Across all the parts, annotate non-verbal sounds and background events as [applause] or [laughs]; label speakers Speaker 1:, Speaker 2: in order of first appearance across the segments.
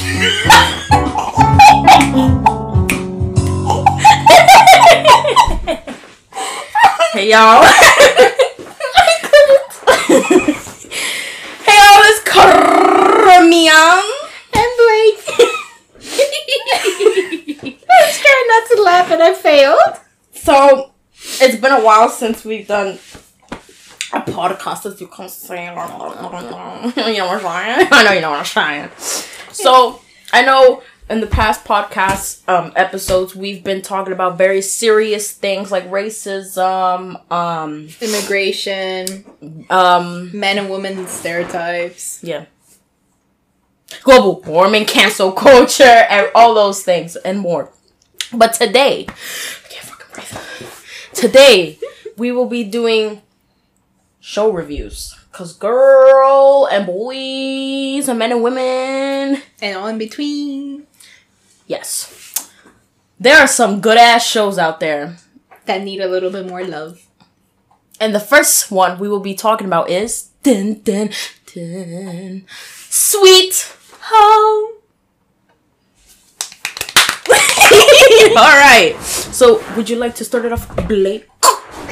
Speaker 1: [laughs] hey y'all. I couldn't Hey y'all, it's Carmian
Speaker 2: and Blake. I was trying not to laugh and I failed.
Speaker 1: So it's been a while since we've done a podcast, as you can say. [laughs] you know what I'm saying? I know you know what I'm saying. So I know in the past podcast um, episodes we've been talking about very serious things like racism, um,
Speaker 2: Immigration,
Speaker 1: um,
Speaker 2: men and women stereotypes.
Speaker 1: yeah, global warming, cancel culture, and all those things and more. But today, I can't fucking breathe. Today we will be doing show reviews. Cause girl and boys and men and women,
Speaker 2: And all in between
Speaker 1: yes, there are some good ass shows out there.
Speaker 2: that need a little bit more love.
Speaker 1: And the first one we will be talking about is dun, dun, dun, Sweet Home. [laughs] All right. So, would you like to start it off, Blake?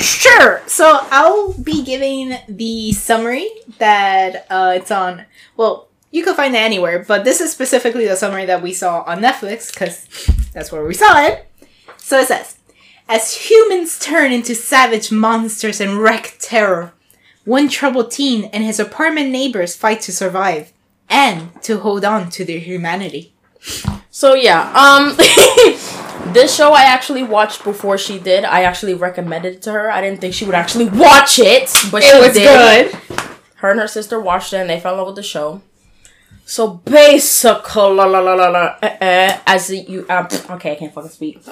Speaker 2: Sure. So I'll be giving the summary that uh, it's on. Well, you can find it anywhere, but this is specifically the summary that we saw on Netflix because that's where we saw it. So it says, as humans turn into savage monsters and wreak terror, one troubled teen and his apartment neighbors fight to survive and to hold on to their humanity.
Speaker 1: So yeah, um, [laughs] this show I actually watched before she did. I actually recommended it to her. I didn't think she would actually [laughs] watch it, but she did.
Speaker 2: It was
Speaker 1: did.
Speaker 2: good.
Speaker 1: Her and her sister watched it, and they fell in love with the show. So basically, la, la, la, la, la, uh, uh, as you, um, okay, I can't fucking speak. [laughs]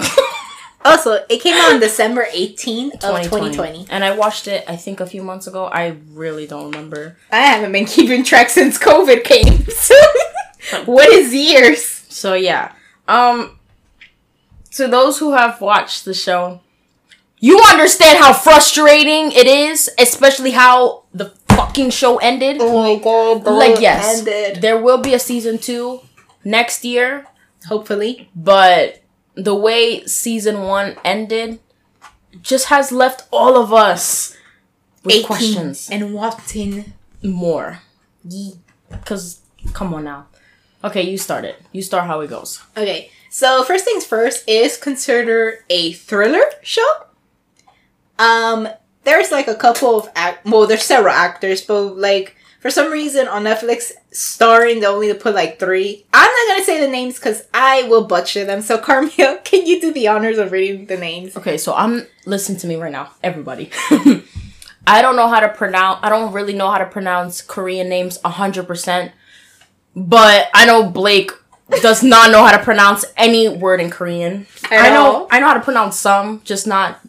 Speaker 2: Also, it came out on December 18th of 2020.
Speaker 1: and I watched it. I think a few months ago. I really don't remember.
Speaker 2: I haven't been keeping track since COVID came. [laughs] What is years?
Speaker 1: So yeah, um, to those who have watched the show, you understand how frustrating it is, especially how the fucking show ended.
Speaker 2: Oh my god, the
Speaker 1: like yes,
Speaker 2: ended.
Speaker 1: there will be a season two next year,
Speaker 2: Hopefully,
Speaker 1: but the way season one ended just has left all of us with questions
Speaker 2: and wanting.
Speaker 1: more. Cause come on now. Okay, you start it. You start how it goes.
Speaker 2: Okay, so first things first is considered a thriller show. Um, there's like a couple of act. Well, there's several actors, but like for some reason on Netflix, starring they only put like three. I'm not gonna say the names because I will butcher them. So [laughs] Carmia, can you do the honors of reading the names?
Speaker 1: Okay, so I'm listen to me right now, everybody. [laughs] I don't know how to pronounce. I don't really know how to pronounce Korean names hundred percent, but I know Blake does not know how to pronounce any word in Korean.
Speaker 2: At
Speaker 1: I know.
Speaker 2: all?
Speaker 1: I know how to pronounce some, just not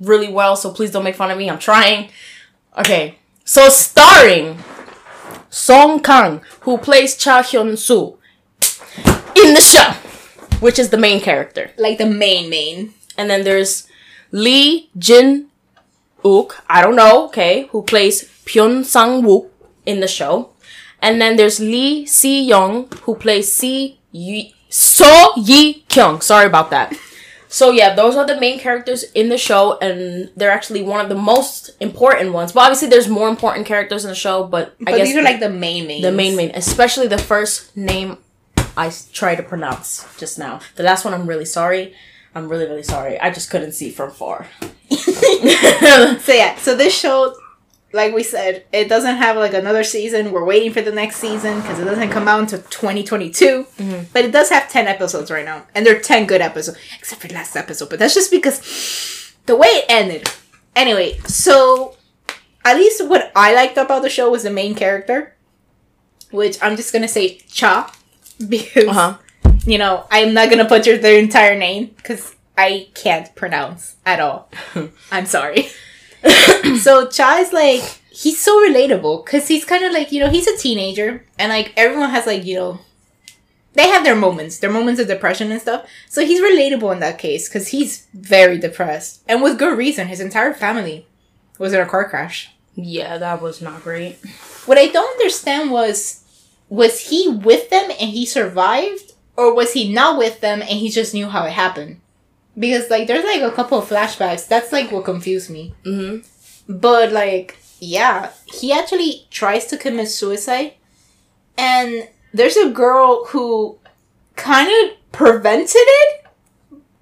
Speaker 1: really well. So please don't make fun of me. I'm trying. Okay, so starring Song Kang, who plays Cha Hyun Soo in the show, which is the main character.
Speaker 2: Like the main main.
Speaker 1: And then there's Lee Jin Wook, I don't know, okay, who plays Pyun Sang Wook in the show. And then there's Lee Si Young, who plays Si Yi- So Yi Kyung. Sorry about that. So yeah, those are the main characters in the show, and they're actually one of the most important ones. But obviously, there's more important characters in the show. But, I guess
Speaker 2: these are like the main main.
Speaker 1: the main main, especially the first name I tried to pronounce just now. The last one, I'm really sorry. I'm really really sorry. I just couldn't see from far. [laughs]
Speaker 2: So yeah, so this show, like we said, it doesn't have like another season. We're waiting for the next season because it doesn't come out until 2022. But it does have 10 episodes right now, and they're 10 good episodes, except for the last episode. But that's just because the way it ended. Anyway, so at least what I liked about the show was the main character, which I'm just gonna say Cha, because
Speaker 1: Uh huh.
Speaker 2: you know I'm not gonna put your their entire name because I can't pronounce at all. [laughs] I'm sorry. [laughs] so Cha is like he's so relatable because he's kind of like you know he's a teenager and like everyone has like you know they have their moments, their moments of depression and stuff. So he's relatable in that case because he's very depressed and with good reason. His entire family was in a car crash.
Speaker 1: Yeah, that was not great.
Speaker 2: What I don't understand was was he with them and he survived, or was he not with them and he just knew how it happened? Because like there's like a couple of flashbacks. That's like what confused me.
Speaker 1: Mm-hmm.
Speaker 2: But like, yeah, he actually tries to commit suicide, and there's a girl who kind of prevented it.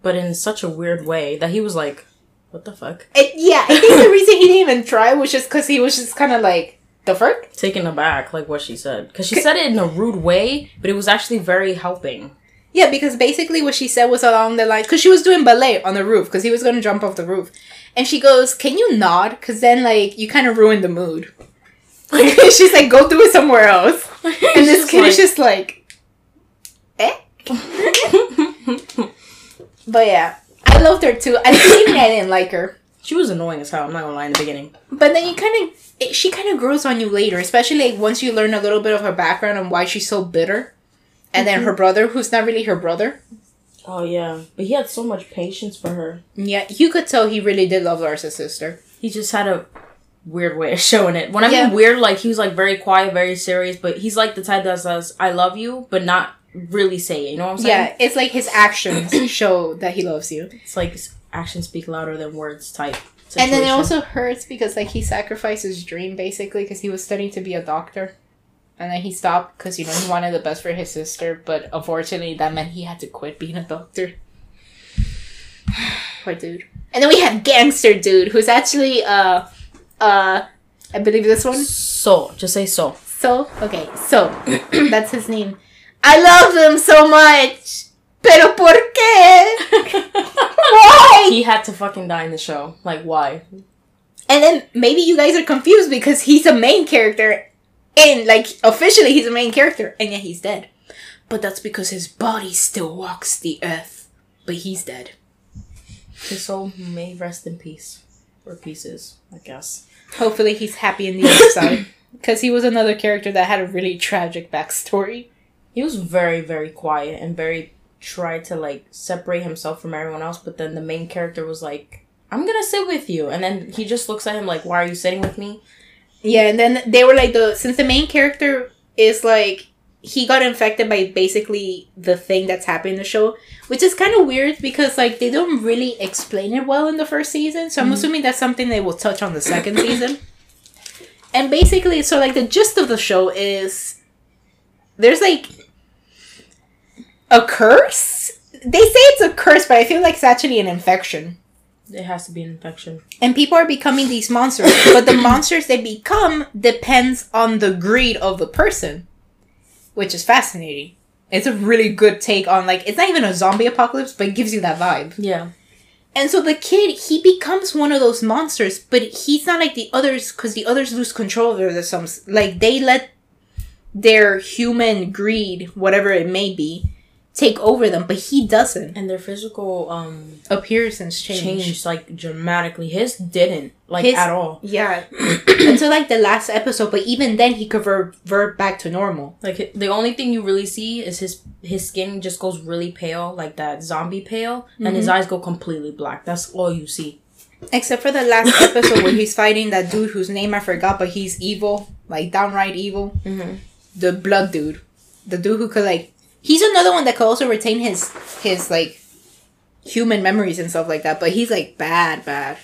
Speaker 1: But in such a weird way that he was like, "What the fuck?"
Speaker 2: it yeah, I think the [laughs] reason he didn't even try was just because he was just kind of like the fuck.
Speaker 1: Taken aback, like what she said, because she said it in a rude way, but it was actually very helping.
Speaker 2: Yeah, because basically what she said was along the lines because she was doing ballet on the roof because he was going to jump off the roof, and she goes, "Can you nod? Because then like you kind of ruin the mood." [laughs] [laughs] She's like, "Go do it somewhere else," [laughs] and this kid is just like, "Eh." But yeah, I loved her too. At the beginning, I didn't like her,
Speaker 1: she was annoying as hell. I'm not gonna lie in the beginning.
Speaker 2: but then you kind of she kind of grows on you later, especially like once you learn a little bit of her background and why she's so bitter, and then her mm-hmm. brother, who's not really her brother.
Speaker 1: Oh yeah, but he had so much patience for her.
Speaker 2: Yeah, you could tell he really did love Larsa's sister.
Speaker 1: He just had a weird way of showing it. When I
Speaker 2: Yeah.
Speaker 1: mean weird, like he was like very quiet, very serious, but he's like the type that says "I love you," but not really say it. You know what I'm saying?
Speaker 2: Yeah, it's like his actions [clears throat] show that he loves you.
Speaker 1: It's like actions speak louder than words type.
Speaker 2: And then it also hurts because like he sacrificed his dream basically because he was studying to be a doctor. And then he stopped because you know he wanted the best for his sister, but unfortunately that meant he had to quit being a doctor. [sighs] Poor dude. And then we have gangster dude who's actually uh uh I believe this one.
Speaker 1: so just say so.
Speaker 2: So okay, so [clears throat] that's his name. I love him so much. Pero por qué? [laughs] Why?
Speaker 1: he had to fucking die in the show. Like why?
Speaker 2: And then maybe you guys are confused because he's a main character and like officially he's a main character and yet he's dead. But that's because his body still walks the earth. But he's dead.
Speaker 1: His soul may rest in peace, or pieces, I guess.
Speaker 2: Hopefully he's happy in the other [coughs] side. Because he was another character that had a really tragic backstory.
Speaker 1: He was very, very quiet and very tried to like separate himself from everyone else. But then the main character was like, "I'm gonna sit with you," and then he just looks at him like, "Why are you sitting with me?"
Speaker 2: Yeah, and then they were like the since the main character is like he got infected by basically the thing that's happening in the show, which is kind of weird because like they don't really explain it well in the first season. So I'm mm-hmm. assuming that's something they will touch on the second season. And basically, so like the gist of the show is there's like a curse. They say it's a curse, but I feel like it's actually an infection
Speaker 1: It has to be an infection.
Speaker 2: and people are becoming these monsters but the monsters they become depends on the greed of the person which is fascinating it's a really good take on like it's not even a zombie apocalypse but it gives you that vibe
Speaker 1: Yeah.
Speaker 2: and so the kid he becomes one of those monsters but he's not like the others because the others lose control over the some like they let their human greed whatever it may be take over them but he doesn't
Speaker 1: And their physical um
Speaker 2: appearance change
Speaker 1: changed like dramatically. His didn't like
Speaker 2: His-
Speaker 1: at all.
Speaker 2: Yeah, [clears throat] until like the last episode, but even then he could revert back to normal.
Speaker 1: Like the only thing you really see is his his skin just goes really pale, like that zombie pale, and his eyes go completely black. That's all you see.
Speaker 2: Except for the last [laughs] episode where he's fighting that dude whose name I forgot, but he's evil, like downright evil.
Speaker 1: Mm-hmm.
Speaker 2: The blood dude, the dude who could like, he's another one that could also retain his his like human memories and stuff like that. But he's like bad, bad.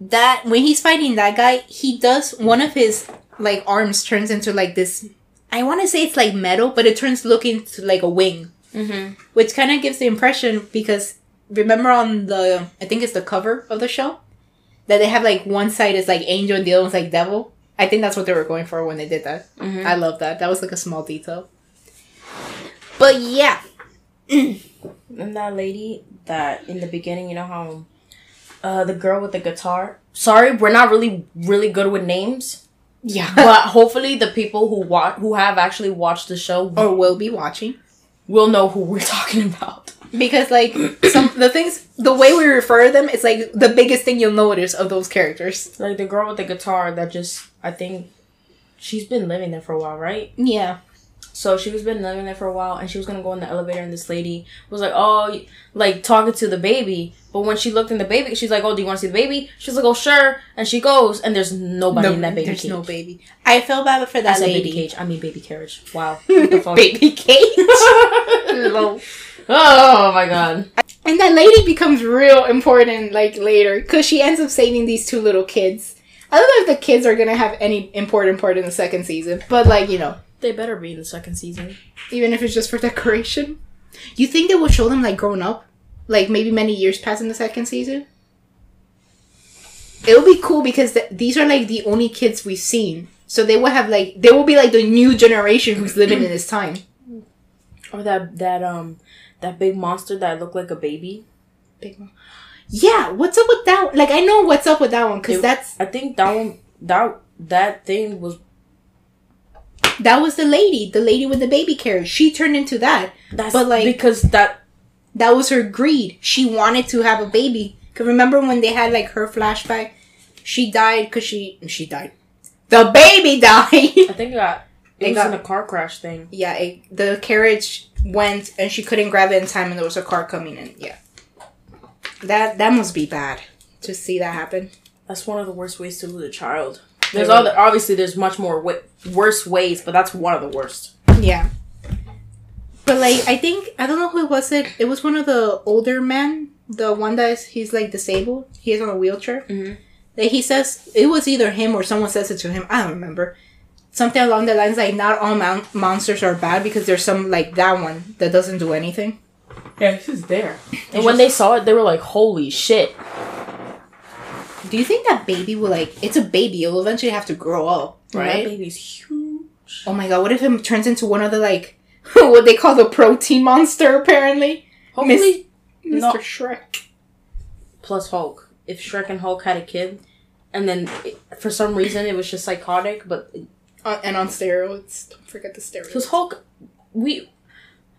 Speaker 2: That when he's fighting that guy, he does one of his like arms turns into like this. I want to say it's like metal, but it turns looking to like a wing.
Speaker 1: Mm-hmm.
Speaker 2: which kind of gives the impression because remember on the I think it's the cover of the show that they have like one side is like angel and the other one's like devil. I think that's what they were going for when they did that.
Speaker 1: Mhm.
Speaker 2: I love that. That was like a small detail. But yeah, [clears throat]
Speaker 1: And that lady that in the beginning, you know how uh the girl with the guitar. Sorry, we're not really really good with names,
Speaker 2: yeah, [laughs]
Speaker 1: but hopefully the people who wa- who have actually watched the show
Speaker 2: or will be watching
Speaker 1: will know who we're [laughs] talking about.
Speaker 2: because like some the things the way we refer to them it's like the biggest thing you'll notice of those characters.
Speaker 1: Like the girl with the guitar that just I think she's been living there for a while, right?
Speaker 2: Yeah,
Speaker 1: So she was been living there for a while, and she was gonna go in the elevator, and this lady was like, "Oh, like talking to the baby." But when she looked in the baby, she's like, "Oh, do you want to see the baby?" She's like, "Oh, sure." And she goes, and there's nobody
Speaker 2: No,
Speaker 1: in that baby
Speaker 2: there's
Speaker 1: cage.
Speaker 2: no baby. I felt bad for
Speaker 1: I
Speaker 2: that
Speaker 1: said
Speaker 2: lady.
Speaker 1: baby cage. I mean baby carriage. Wow. [laughs] What the fuck?
Speaker 2: baby cage. [laughs]
Speaker 1: Oh my god.
Speaker 2: And that lady becomes real important like later because she ends up saving these two little kids. I don't know if the kids are gonna have any important part in the second season, but like you know,
Speaker 1: They better be in the second season.
Speaker 2: even if it's just for decoration. You think they will show them like grown up, like maybe many years past in the second season? It will be cool because th- these are like the only kids we've seen, so they will have like they will be like the new generation who's living in this time.
Speaker 1: Or that that um that big monster that looked like a baby.
Speaker 2: Big Mom. Yeah, what's up with that? one? Like I know what's up with that one because that's
Speaker 1: I think that one that that thing was
Speaker 2: that was the lady, the lady with the baby carriage. She turned into that.
Speaker 1: that's
Speaker 2: But, like-
Speaker 1: because that
Speaker 2: That was her greed. She wanted to have a baby. Cause remember when they had like her flashback, she died because she she died. The baby [laughs] died.
Speaker 1: I think it got it,
Speaker 2: It
Speaker 1: was
Speaker 2: got-
Speaker 1: in a car crash thing.
Speaker 2: yeah, it, the carriage went and she couldn't grab it in time, and there was a car coming in. Yeah, that that must be bad to see that happen.
Speaker 1: That's one of the worst ways to lose a child. There's
Speaker 2: It
Speaker 1: other obviously there's much more w- worse ways, but that's one of the worst.
Speaker 2: Yeah. But like I think I don't know who it was it. It was one of the older men, the one that is, he's like disabled. He is on a wheelchair.
Speaker 1: Mhm.
Speaker 2: That he says it was either him or someone says it to him. I don't remember. Something along the lines like not all mon- monsters are bad because there's some like that one that doesn't do anything.
Speaker 1: Yeah, this is there. And
Speaker 2: It's
Speaker 1: when
Speaker 2: just-
Speaker 1: they saw it, they were like, "Holy shit!"
Speaker 2: Do you think that baby will like? It's a baby. It'll eventually have to grow up,
Speaker 1: That
Speaker 2: right?
Speaker 1: baby's huge.
Speaker 2: Oh my god! What if it turns into one of the like [laughs] what they call the protein monster? Apparently,
Speaker 1: Hopefully,
Speaker 2: Mr. Shrek.
Speaker 1: plus Hulk. If Shrek and Hulk had a kid, and then it, for some reason it was just psychotic, but
Speaker 2: Uh, and on steroids. Don't forget the steroids.
Speaker 1: because Hulk, we.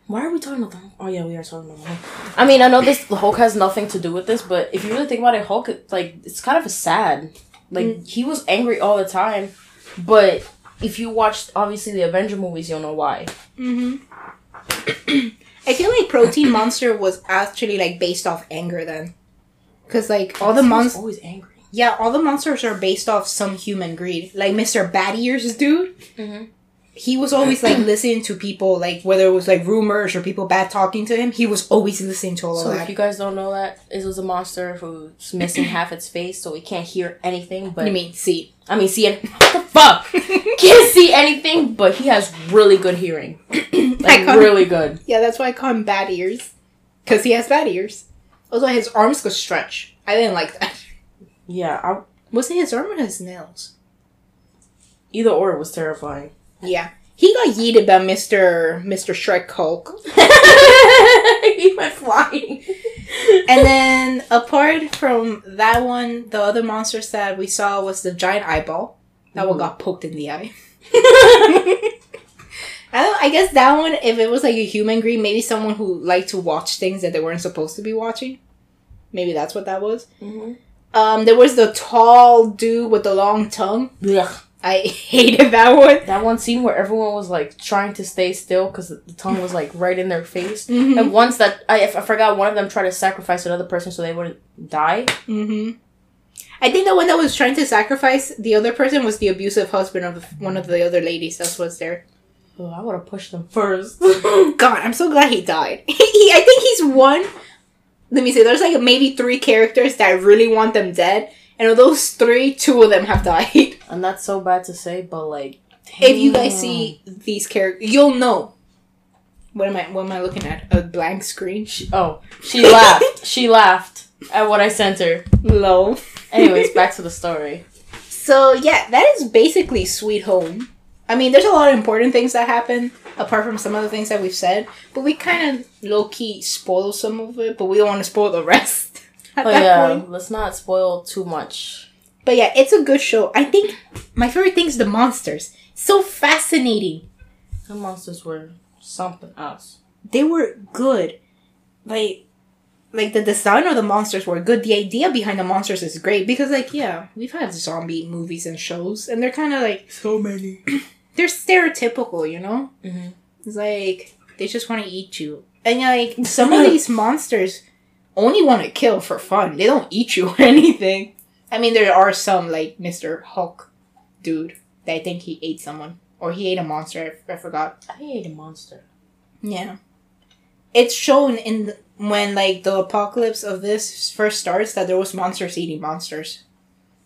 Speaker 1: Why are we talking about the Hulk? Oh yeah, we are talking about the Hulk. I mean, I know this the Hulk has nothing to do with this, but if you really think about it, Hulk like it's kind of a sad. Like he was angry all the time, but if you watched obviously the Avenger movies, you'll know why.
Speaker 2: Mm-hmm. [clears throat] I feel like Protein Monster was actually like based off anger then, because like all the monsters,
Speaker 1: always angry.
Speaker 2: yeah, all the monsters are based off some human greed. Like Mister Bad Ears dude,
Speaker 1: Mhm.
Speaker 2: He was always like [clears throat] listening to people, like whether it was like rumors or people bad talking to him. He was always listening to all
Speaker 1: So
Speaker 2: of
Speaker 1: if you guys don't know that, it was a monster who's missing [clears throat] half its face, so we can't hear anything. But
Speaker 2: you mean see?
Speaker 1: I mean, see it. What the fuck? [laughs] Can't see anything, but he has really good hearing. [clears throat] Like
Speaker 2: I
Speaker 1: really good.
Speaker 2: Yeah, that's why I call him Bad Ears, because he has bad ears. Also, his arms could stretch. I didn't like that.
Speaker 1: Yeah, I,
Speaker 2: Was it his arm or his nails?
Speaker 1: either or was terrifying.
Speaker 2: Yeah. He got yeeted by Mr. Mr. Shrek Hulk. [laughs]
Speaker 1: he went flying.
Speaker 2: And then apart from that one, the other monsters that we saw was the giant eyeball. That one got poked in the eye. [laughs] I don't I guess that one, if it was like a human green, maybe someone who liked to watch things that they weren't supposed to be watching. Maybe that's what that was.
Speaker 1: Mhm.
Speaker 2: Um, there was the tall dude with the long tongue.
Speaker 1: Ugh.
Speaker 2: I [laughs] hated that one.
Speaker 1: That one scene where everyone was like trying to stay still because the tongue was like right in their face.
Speaker 2: Mhm.
Speaker 1: And once that I, I forgot one of them tried to sacrifice another person so they wouldn't die.
Speaker 2: hmm I think the one that was trying to sacrifice the other person was the abusive husband of one of the other ladies that was there.
Speaker 1: Oh, I would have pushed them first. [laughs]
Speaker 2: God, I'm so glad he died. he, I think he's one. Let me see. There's like maybe three characters that I really want them dead, and of those three, two of them have died. [laughs]
Speaker 1: and that's so bad to say, but like,
Speaker 2: If you guys see these characters, you'll know. What am I? What am I looking at? A blank screen.
Speaker 1: She, oh, she laughed. [laughs] she laughed at what I sent her.
Speaker 2: Low.
Speaker 1: Anyways, back [laughs] to the story.
Speaker 2: So yeah, that is basically Sweet Home. I mean, there's a lot of important things that happen apart from some of the things that we've said, but we kind of low key spoil some of it, but we don't want to spoil the rest at
Speaker 1: Oh
Speaker 2: that
Speaker 1: yeah,
Speaker 2: point.
Speaker 1: let's not spoil too much.
Speaker 2: But yeah, it's a good show. I think my favorite thing is the monsters. So fascinating.
Speaker 1: The monsters were something else.
Speaker 2: They were good. Like like the design of the monsters were good. The idea behind the monsters is great because like yeah, we've had zombie movies and shows and they're kind of like
Speaker 1: So many. [clears throat]
Speaker 2: they're stereotypical, you know?
Speaker 1: Mhm.
Speaker 2: It's like they just want to eat you, and like [laughs] some of these monsters only want to kill for fun. They don't eat you [laughs] or anything. I mean, there are some like Mister Hulk, dude. That I think he ate someone or he ate a monster. I, I forgot.
Speaker 1: I ate a monster.
Speaker 2: Yeah, it's shown in the, when like the apocalypse of this first starts that there was monsters eating monsters.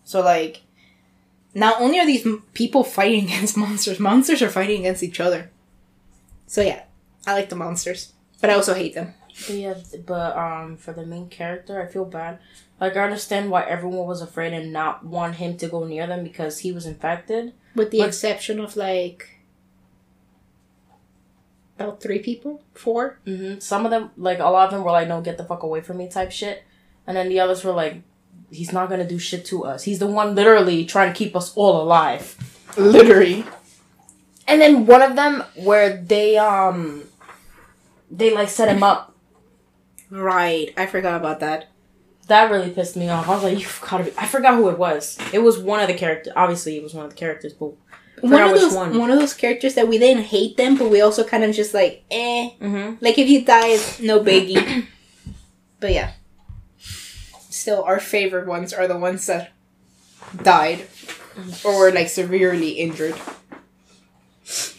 Speaker 2: So like, not only are these m- people fighting [laughs] against monsters, monsters are fighting against each other. So yeah, I like the monsters, but I also hate them.
Speaker 1: But yeah, but um, for the main character, I feel bad. Like I understand why everyone was afraid and not want him to go near them because he was infected.
Speaker 2: With the
Speaker 1: But-
Speaker 2: exception of like about three people, four.
Speaker 1: hmm Some of them, like a lot of them, were like, "No, get the fuck away from me," type shit, and then the others were like, "He's not gonna do shit to us. He's the one literally trying to keep us all alive."
Speaker 2: Literally.
Speaker 1: And then one of them, where they um, they like set him up.
Speaker 2: Right, I forgot about that.
Speaker 1: That really pissed me off. I was like, "You've gotta be." I forgot who it was. It was one of the characters. Obviously, it was one of the characters, but
Speaker 2: One of those
Speaker 1: one.
Speaker 2: one. of those characters that we didn't hate them, but we also kind of just like eh.
Speaker 1: mm-hmm.
Speaker 2: Like if you die, no biggie. [clears throat] but yeah, still our favorite ones are the ones that died or were like severely injured.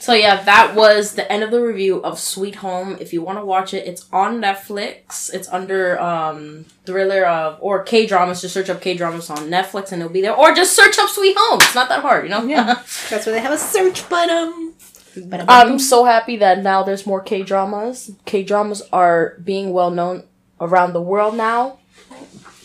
Speaker 1: So yeah, that was the end of the review of Sweet Home. If you want to watch it, it's on Netflix. It's under um thriller of or K dramas. Just search up K dramas on Netflix and it'll be there. Or just search up Sweet Home. It's not that hard, you know.
Speaker 2: Yeah. [laughs] That's why they have a search button.
Speaker 1: I'm so happy that now there's more K dramas. K dramas are being well known around the world now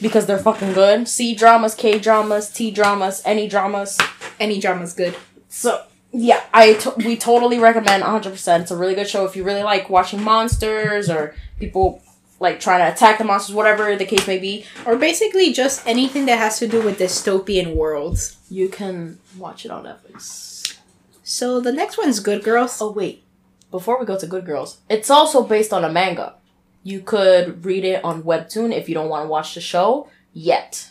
Speaker 1: because they're fucking good. C dramas, K dramas, T dramas, any dramas.
Speaker 2: any drama's good.
Speaker 1: So yeah, I we totally recommend 100%. It's a really good show if you really like watching monsters or people like trying to attack the monsters, whatever the case may be.
Speaker 2: Or basically just anything that has to do with dystopian worlds.
Speaker 1: You can watch it on Netflix.
Speaker 2: So the next one's Good Girls.
Speaker 1: Oh wait, before we go to Good Girls, it's also based on a manga. You could read it on Webtoon if you don't want to watch the show yet.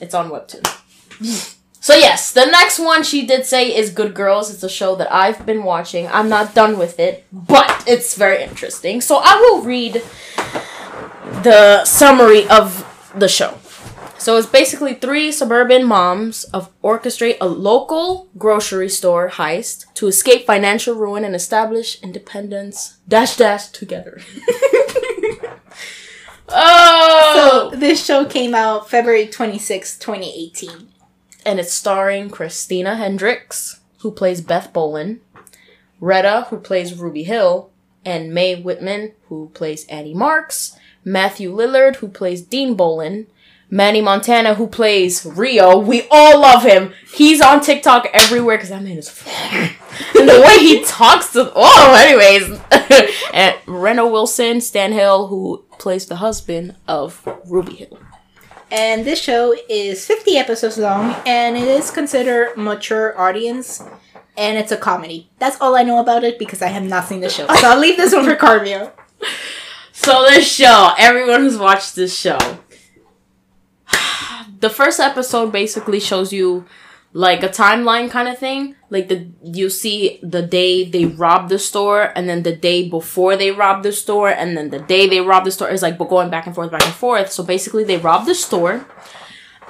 Speaker 1: It's on Webtoon. [laughs] So yes, the next one she did say is Good Girls. It's a show that I've been watching. I'm not done with it, but it's very interesting. So I will read the summary of the show. So it's basically three suburban moms of orchestrate a local grocery store heist to escape financial ruin and establish independence dash dash together. [laughs] oh,
Speaker 2: So this show came out February 26, 2018.
Speaker 1: And it's starring Christina Hendricks, who plays Beth Boland, Retta, who plays Ruby Hill, and Mae Whitman, who plays Annie Marks, Matthew Lillard, who plays Dean Boland, Manny Montana, who plays Rio. We all love him. He's on TikTok everywhere because that man is [laughs] and the way he talks to oh, anyways, [laughs] and Reno Wilson, Stan Hill, who plays the husband of Ruby Hill.
Speaker 2: And this show is 50 episodes long and it is considered mature audience and it's a comedy. That's all I know about it because I have not seen the show. So I'll leave this one for Carmio. [laughs]
Speaker 1: So this show, everyone who's watched this show, [sighs] the first episode basically shows you like a timeline kind of thing. Like the you see the day they robbed the store, and then the day before they robbed the store, and then the day they robbed the store is like going back and forth, back and forth. So basically, they robbed the store,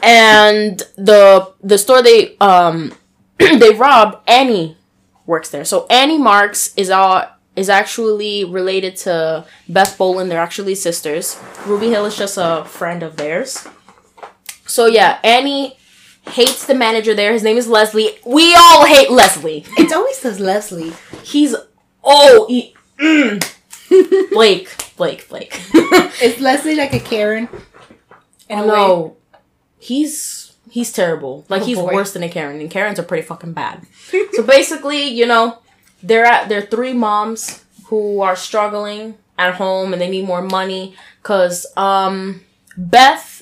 Speaker 1: and the the store they um [clears throat] they robbed Annie works there. So Annie Marks is all is actually related to Beth Boland. They're actually sisters. Ruby Hill is just a friend of theirs. So yeah, Annie hates the manager there. His name is Leslie. We all hate Leslie.
Speaker 2: It always says Leslie.
Speaker 1: He's oh he, mm. Blake Blake Blake. [laughs]
Speaker 2: Is Leslie like a Karen? In
Speaker 1: oh no, he's he's terrible. Like
Speaker 2: Oh,
Speaker 1: he's
Speaker 2: boy.
Speaker 1: worse than a Karen, and Karens are pretty fucking bad. so basically, you know, they're at they're three moms who are struggling at home and they need more money because um Beth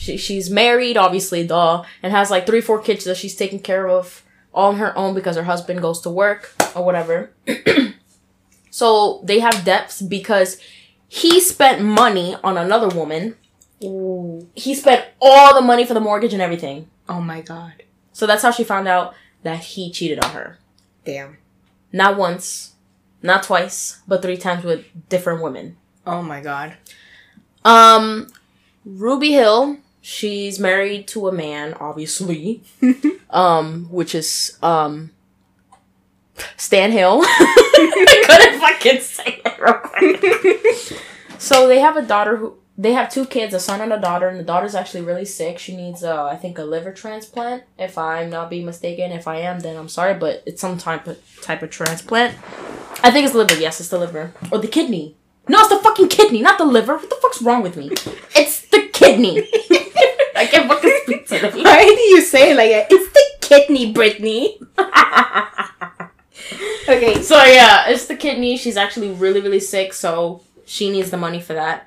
Speaker 1: she, she's married obviously duh and has like three four kids that she's taking care of on her own because her husband goes to work or whatever [clears throat] so they have debts because he spent money on another woman
Speaker 2: Ooh.
Speaker 1: he spent all the money for the mortgage and everything
Speaker 2: Oh my god.
Speaker 1: so that's how she found out that he cheated on her
Speaker 2: Damn.
Speaker 1: not once, not twice, but three times with different women.
Speaker 2: Oh my god.
Speaker 1: Um, Ruby Hill, she's married to a man, obviously. [laughs] um, which is um Stan Hill. [laughs] I couldn't fucking say it real quick. [laughs] so they have a daughter who they have two kids, a son and a daughter, and the daughter's actually really sick. She needs, uh, I think, a liver transplant. If I'm not being mistaken, if I am, then I'm sorry, but it's some type of type of transplant. I think it's liver. Yes, it's the liver or the kidney. No, it's the fucking kidney, not the liver. What the fuck's wrong with me? It's the kidney. I can't fucking speak today.
Speaker 2: Why do you say it like that? It's the kidney, Brittany. [laughs] okay.
Speaker 1: So yeah, it's the kidney. She's actually really, really sick, so she needs the money for that.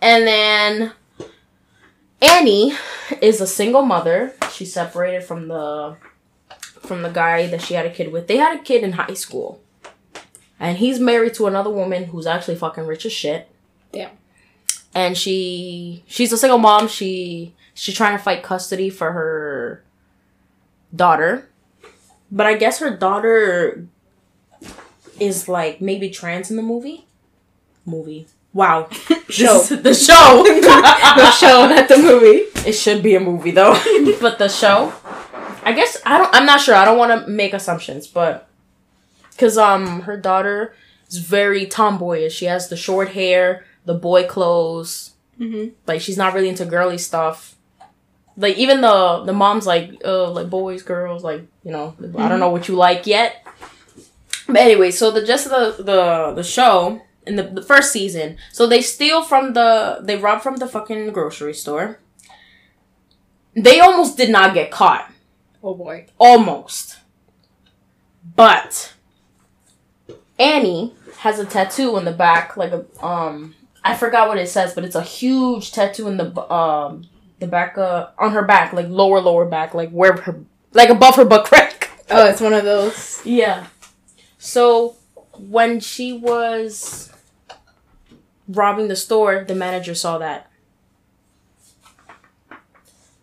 Speaker 1: And then Annie is a single mother. She's separated from the from the guy that she had a kid with. They had a kid in high school. And he's married to another woman who's actually fucking rich as shit.
Speaker 2: Damn.
Speaker 1: And she she's a single mom. She she's trying to fight custody for her daughter. But I guess her daughter is like maybe trans in the movie. Movie. Wow. [laughs]
Speaker 2: Show.
Speaker 1: The show. [laughs]
Speaker 2: the show, not the movie.
Speaker 1: It should be a movie though. [laughs] but the show, I guess I don't. I'm not sure. I don't want to make assumptions, but because um her daughter is very tomboyish. She has the short hair, the boy clothes.
Speaker 2: Mm-hmm.
Speaker 1: Like she's not really into girly stuff. Like even the the mom's like uh like boys girls like you know I don't know what you like yet. But anyway, so the just the the the show in the, the first season. So they steal from the they rob from the fucking grocery store. They almost did not get caught.
Speaker 2: Oh boy.
Speaker 1: Almost. But Annie has a tattoo on the back, like a um I forgot what it says, but it's a huge tattoo in the um the back uh on her back, like lower lower back, like where her like above her butt crack. [laughs]
Speaker 2: Oh, it's one of those.
Speaker 1: Yeah. So when she was robbing the store, the manager saw that.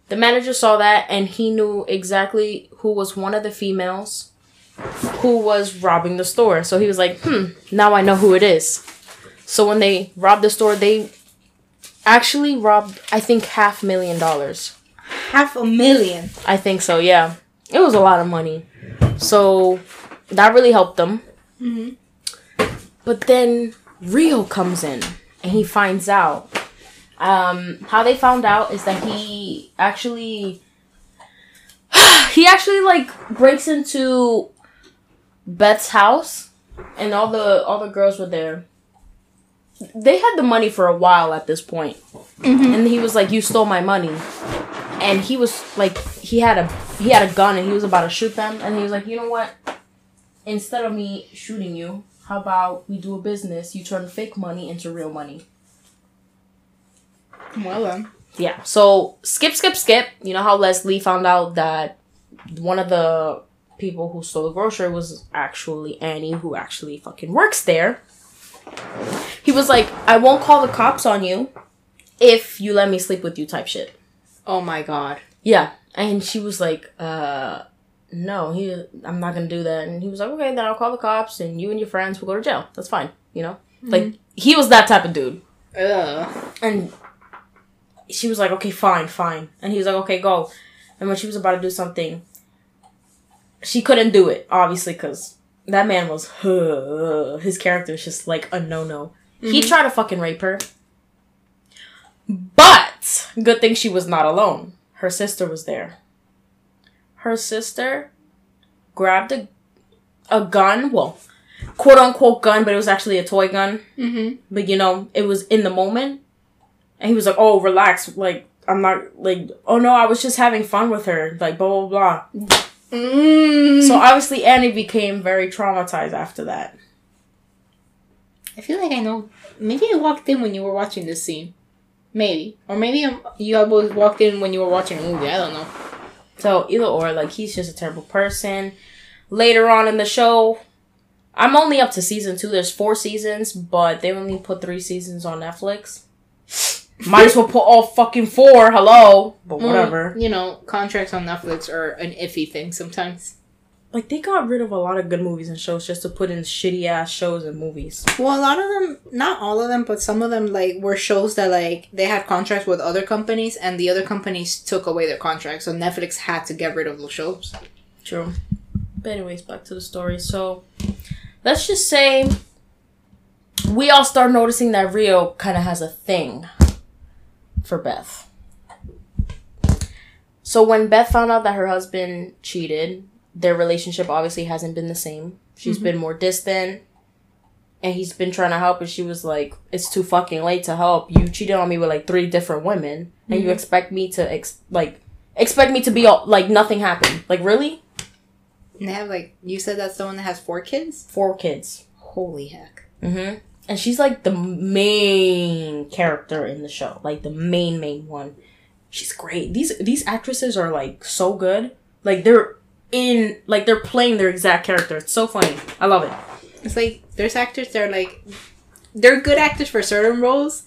Speaker 1: The manager saw that and he knew exactly who was one of the females who was robbing the store. So he was like, hmm, now I know who it is. So when they robbed the store, they actually robbed, I think, half million dollars.
Speaker 2: Half a million.
Speaker 1: I think so, yeah. It was a lot of money. So that really helped them.
Speaker 2: Mm-hmm.
Speaker 1: But then Rio comes in and he finds out. Um, how they found out is that he actually [sighs] he actually like breaks into Beth's house and all the all the girls were there. They had the money for a while at this point. Mm-hmm. And he was like, You stole my money. And he was like he had a he had a gun and he was about to shoot them and he was like, You know what? Instead of me shooting you, how about we do a business? You turn fake money into real money.
Speaker 2: Well then.
Speaker 1: Yeah. So skip, skip, skip. You know how Leslie found out that one of the people who stole the grocery was actually Annie, who actually fucking works there. He was like, "I won't call the cops on you if you let me sleep with you," type shit.
Speaker 2: Oh my god.
Speaker 1: Yeah. And she was like, "Uh." No, he. I'm not gonna do that. And he was like, okay, then I'll call the cops, and you and your friends will go to jail. That's fine, you know. Like he was that type of dude.
Speaker 2: Ugh.
Speaker 1: And she was like, okay, fine, fine. And he was like, okay, go. And when she was about to do something, she couldn't do it, obviously, because that man was, his character is just like a no no. He tried to fucking rape her. But, good thing she was not alone. Her sister was there. Her sister grabbed a, a gun, well, quote unquote gun, but it was actually a toy gun
Speaker 2: Mm-hmm.
Speaker 1: but you know, it was in the moment. And he was like, "Oh, relax. Like, I'm not like, oh no, I was just having fun with her. Like, blah blah blah."
Speaker 2: Mm.
Speaker 1: So obviously, Annie became very traumatized after that.
Speaker 2: I feel like I know. Maybe I walked in when you were watching this scene. Maybe. Or maybe um, you both walked in when you were watching a movie. I don't know.
Speaker 1: So either or, like, he's just a terrible person. Later on in the show, I'm only up to season two. There's four seasons, but they only put three seasons on Netflix. Might as well put all fucking four. Hello, but mm, whatever.
Speaker 2: Well, you know, contracts on Netflix are an iffy thing sometimes.
Speaker 1: like they got rid of a lot of good movies and shows just to put in shitty ass shows and movies.
Speaker 2: Well, a lot of them, not all of them, but some of them like were shows that like they had contracts with other companies, and the other companies took away their contracts, so Netflix had to get rid of those shows.
Speaker 1: True. But anyways, back to the story. So let's just say we all start noticing that Rio kind of has a thing for Beth. So when Beth found out that her husband cheated, their relationship obviously hasn't been the same. She's been more distant. And he's been trying to help, and she was like, "It's too fucking late to help. You cheated on me with like three different women, and you expect me to ex- like expect me to be all like nothing happened. Like really?
Speaker 2: And they have like you said that's the one that has four kids.
Speaker 1: Four kids.
Speaker 2: Holy heck!
Speaker 1: Mm-hmm. And she's like the main character in the show, like the main main one. She's great. These these actresses are like so good. Like they're in like they're playing their exact character. It's so funny. I love it.
Speaker 2: It's like there's actors that are like they're good actors for certain roles,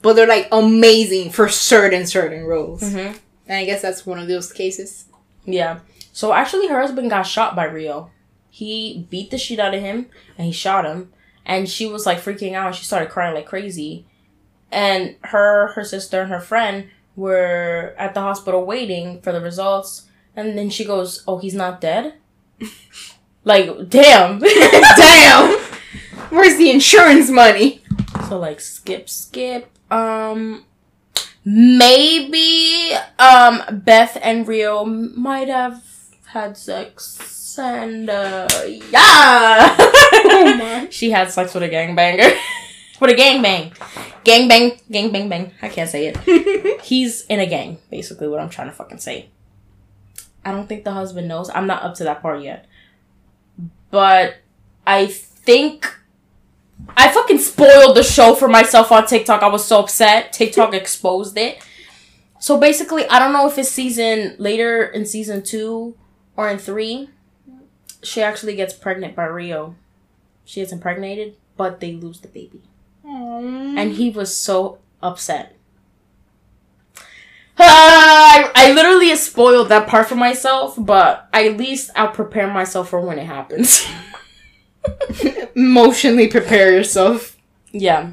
Speaker 2: but they're like amazing for certain certain roles.
Speaker 1: Mm-hmm.
Speaker 2: And I guess that's one of those cases.
Speaker 1: Yeah. So actually, her husband got shot by Rio. He beat the shit out of him, and he shot him. And she was like freaking out. She started crying like crazy. And her, her sister, and her friend were at the hospital waiting for the results. And then she goes, "Oh, he's not dead." [laughs] like, damn, [laughs]
Speaker 2: Damn! Where's the insurance money?
Speaker 1: So like skip skip. Um maybe um Beth and Rio might have had sex and uh yeah. [laughs]
Speaker 2: Oh
Speaker 1: she had sex with a gangbanger. [laughs] with a gangbang. Gangbang, gang bang bang. I can't say it. [laughs] He's in a gang, basically what I'm trying to fucking say. I don't think the husband knows. I'm not up to that part yet. But I think I fucking spoiled the show for myself on TikTok. I was so upset. TikTok exposed it. So basically, I don't know if it's season later in season two or in three. She actually gets pregnant by Rio. She gets impregnated, but they lose the baby. And he was so upset. [sighs] I, I literally spoiled that part for myself, but at least I'll prepare myself for when it happens. [laughs] [laughs]
Speaker 2: emotionally prepare yourself.
Speaker 1: Yeah.